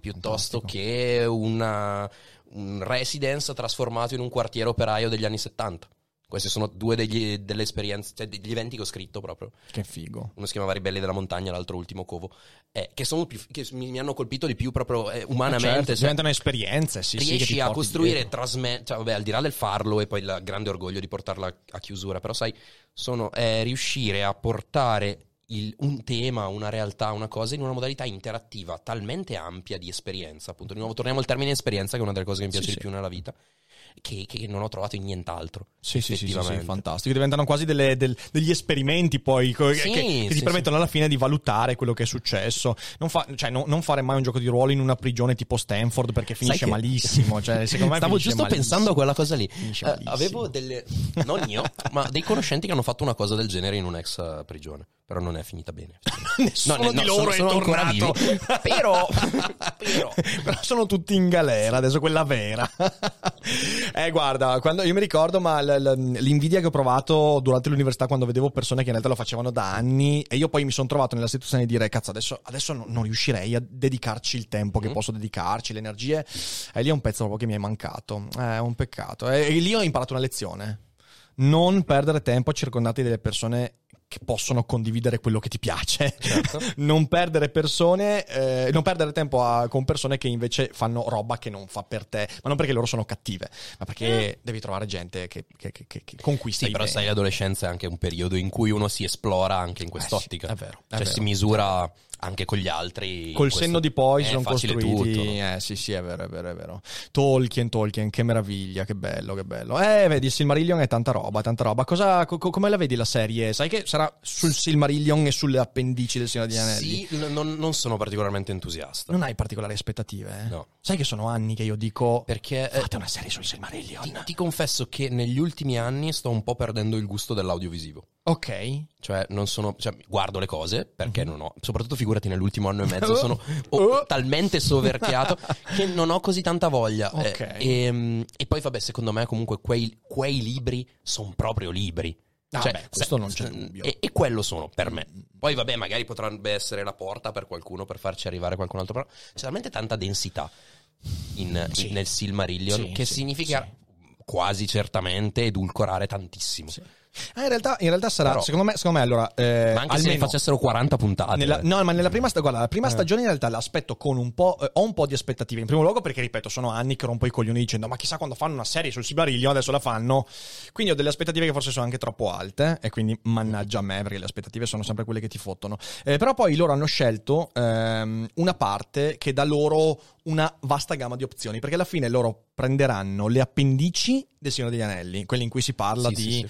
piuttosto Fantastico. che una, un residence trasformato in un quartiere operaio degli anni 70. Queste sono due degli, delle esperienze, cioè degli eventi che ho scritto proprio. Che figo. Uno si chiamava Ribelli della Montagna, l'altro Ultimo Covo, eh, che, sono più, che mi, mi hanno colpito di più proprio eh, umanamente. Certo, cioè, diventano esperienze, sì, sì, riesci ti a costruire, trasmettere, cioè, vabbè, al di là del farlo e poi il grande orgoglio di portarla a- chiusura, però sai, sono, è riuscire a portare il- un tema, una realtà, una cosa in una modalità interattiva talmente ampia di esperienza, appunto, di nuovo torniamo al termine esperienza, che è una delle cose che mi Sì, piace sì. di più nella vita, che, che non ho trovato in nient'altro. Sì, sì, sì, sì, sì, fantastico. Diventano quasi delle- del- degli esperimenti poi Sì, che, che ti sì, permettono alla fine di valutare quello che è successo. Non, fa- cioè, no- non fare mai un gioco di ruolo in una prigione tipo Stanford perché finisce malissimo. Cioè, secondo me Stavo giusto malissimo. pensando a quella cosa lì. Malissimo. avevo delle. Non io, ma dei conoscenti che hanno fatto una cosa del genere in un'ex eh, prigione. Però non è finita bene. Nessuno No, ne- di no, loro sono- è sono tornato. Però- però- Però sono tutti in galera, adesso quella vera. Eh, guarda, quando, io mi ricordo, ma l'invidia che ho provato durante l'università quando vedevo persone che in realtà lo facevano da anni e io poi mi sono trovato nella situazione di dire, cazzo, adesso, adesso non, riuscirei a dedicarci il tempo che Mm. posso dedicarci, le energie. E lì è un pezzo proprio che mi è mancato. È un peccato. E, e lì ho imparato una lezione. Non perdere tempo circondati delle persone che possono condividere quello che ti piace. Certo. non perdere persone, eh, non perdere tempo a- con persone che invece fanno roba che non fa per te, ma non perché loro sono cattive, ma perché devi trovare gente che, che, che, che- conquista Sì, però sai, l'adolescenza è anche un periodo in cui uno si esplora anche in Eh quest'ottica. sì, è vero, è cioè vero. si misura anche con gli altri. Col Questo- senno di poi sono facile costruiti. tutto, no? Eh sì, sì, è vero, è vero, è vero. Tolkien, Tolkien, che meraviglia, che bello, che bello. Eh, vedi, il Silmarillion è tanta roba, tanta roba. Cosa, co- co- come la vedi la serie? Sai che sarà sul Silmarillion e sulle appendici del Signore degli Anelli? Sì, non, non sono particolarmente entusiasta. Non hai particolari aspettative? eh? No. Sai che sono anni che io dico. Perché eh, Fate una serie sul Silmarillion. ti, ti confesso che negli ultimi anni sto un po' perdendo il gusto dell'audiovisivo. Ok. Cioè, non sono. Cioè, guardo le cose perché Mhm. non ho. Soprattutto figurati nell'ultimo anno e mezzo. Oh. Sono Oh. talmente soverchiato che non ho così tanta voglia. Eh, Ok. e, e poi, vabbè, secondo me, comunque, quei, quei libri sono proprio libri. Ah, Cioè, beh, questo se- non c'è dubbio. E, e quello sono per me. Poi, vabbè, magari potrebbe essere la porta per qualcuno per farci arrivare qualcun altro. Però c'è talmente tanta densità in- Sì. nel Silmarillion Sì, che sì, significa quasi certamente edulcorare tantissimo. Ah, in realtà, in realtà sarà, Però- secondo me, secondo me allora. eh, Ma anche se ne almeno- facessero 40 puntate. Nella- eh. no, ma nella prima, guarda, la prima stagione in realtà l'aspetto con un po'. eh, ho un po' di aspettative. In primo luogo, perché ripeto, sono anni che rompo i coglioni dicendo: Ma chissà quando fanno una serie sul Sibariglio, adesso la fanno. Quindi ho delle aspettative che forse sono anche troppo alte. E quindi mannaggia a me, perché le aspettative sono sempre quelle che ti fottono. Eh, però poi loro hanno scelto ehm, una parte che dà loro una vasta gamma di opzioni. Perché alla fine loro prenderanno le appendici del Signore degli Anelli, quelli in cui si parla Sì, di sì, sì.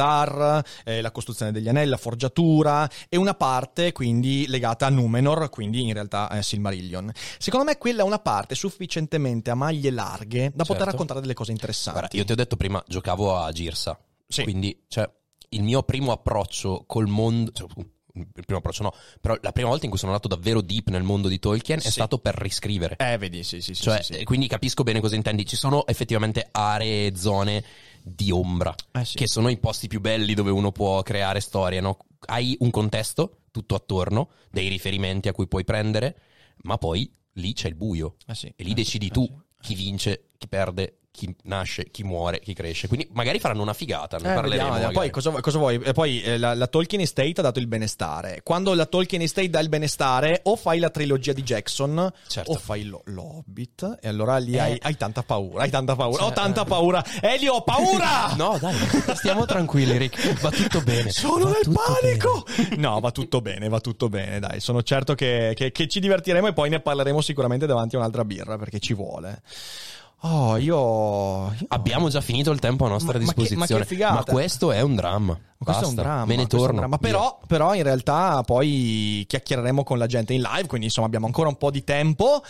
Annatar, eh, la costruzione degli anelli, la forgiatura e una parte quindi legata a Numenor, quindi in realtà eh, Silmarillion. Secondo me quella è una parte sufficientemente a maglie larghe da poter Certo. raccontare delle cose interessanti. Guarda, io ti ho detto prima, giocavo a Girsa. Sì. Quindi, cioè, il mio primo approccio col mondo. cioè, il primo approccio no, però la prima volta in cui sono andato davvero deep nel mondo di Tolkien è Sì. stato per riscrivere. Eh, vedi, sì, sì, sì. cioè, sì, sì. eh, quindi capisco bene cosa intendi. Ci sono effettivamente aree e zone di ombra, Eh, che sono i posti più belli dove uno può creare storie, no? Hai un contesto tutto attorno, dei riferimenti a cui puoi prendere, ma poi lì c'è il buio. Eh. E lì Eh, decidi sì, tu eh, chi vince, chi perde, chi nasce, chi muore, chi cresce. Quindi magari faranno una figata, ne Eh, parleremo. vediamo. Poi cosa, cosa vuoi? E poi eh, la, la Tolkien Estate ha dato il benestare. Quando la Tolkien Estate dà il benestare, o fai la trilogia di Jackson, Certo. o fai lo, l'Hobbit, e allora lì Eh. hai, hai tanta paura. Hai tanta paura. ho Cioè, tanta eh. paura. Elio, ho paura! No, dai, stiamo tranquilli, Rick. Va tutto bene. Sono Va nel panico! bene. No, va tutto bene, va tutto bene, dai. Sono certo che, che- che ci divertiremo e poi ne parleremo sicuramente davanti a un'altra birra, perché ci vuole. Oh, io... io- Abbiamo già finito il tempo a nostra Ma- ma che- ma che disposizione. figata. questo è un dramma. Ma questo è un Basta, dramma. Me ne torno. Via. Però, però in realtà poi chiacchiereremo con la gente in live, quindi insomma abbiamo ancora un po' di tempo.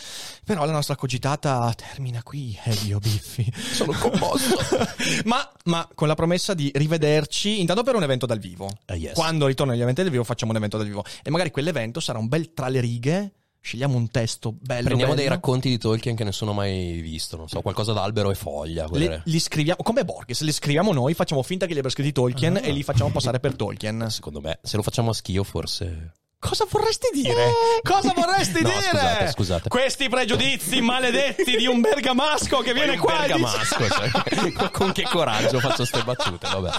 Però la nostra cogitata termina qui, Elio Biffi. Sono commosso. ma, ma con la promessa di rivederci intanto per un evento dal vivo. Ah, yes. Quando ritorno agli eventi dal vivo facciamo un evento dal vivo. E magari quell'evento sarà un bel tra le righe. Scegliamo un testo bello. Prendiamo bello. dei racconti di Tolkien che nessuno ha mai visto. Non so, qualcosa d'albero e foglia. Li, quelle- li scriviamo come Borges, li scriviamo noi, facciamo finta che li abbia scritti Tolkien Ah. e li facciamo passare per Tolkien. Secondo me, se lo facciamo a schio, forse. Cosa vorresti dire? Cosa vorresti No, dire? scusate, scusate. Questi pregiudizi maledetti di un bergamasco che viene un qua dice- bergamasco, cioè, con che coraggio faccio ste battute, vabbè.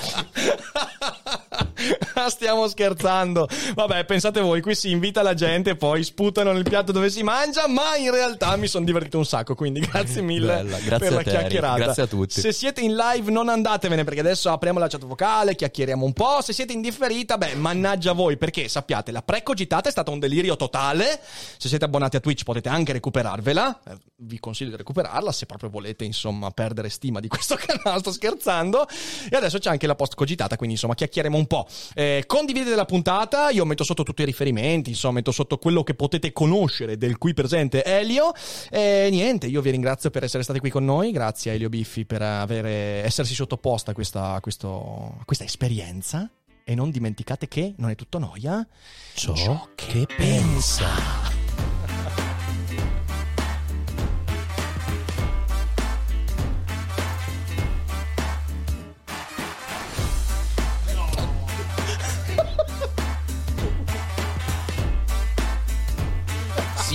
Stiamo scherzando. Vabbè, pensate voi, qui si invita la gente, poi sputano nel piatto dove si mangia, ma in realtà mi sono divertito un sacco, quindi grazie mille Bella, grazie per la te, chiacchierata. grazie a tutti. Se siete in live non andatevene perché adesso apriamo la chat vocale, chiacchieriamo un po'. Se siete in differita, beh, mannaggia voi perché sappiate, la precogitata è stata un delirio totale. Se siete abbonati a Twitch potete anche recuperarvela. Eh, vi consiglio di recuperarla se proprio volete, insomma, perdere stima di questo canale, sto scherzando. E adesso c'è anche la post cogitata, quindi insomma, chiacchieremo un po'. Eh, condividete la puntata, io metto sotto tutti i riferimenti, insomma, metto sotto quello che potete conoscere del qui presente Elio. E niente, io vi ringrazio per essere stati qui con noi, grazie a Elio Biffi per avere, essersi sottoposta a questa, a questo- a questa esperienza. E non dimenticate che non è tutto noia. Ciò che pensa. Si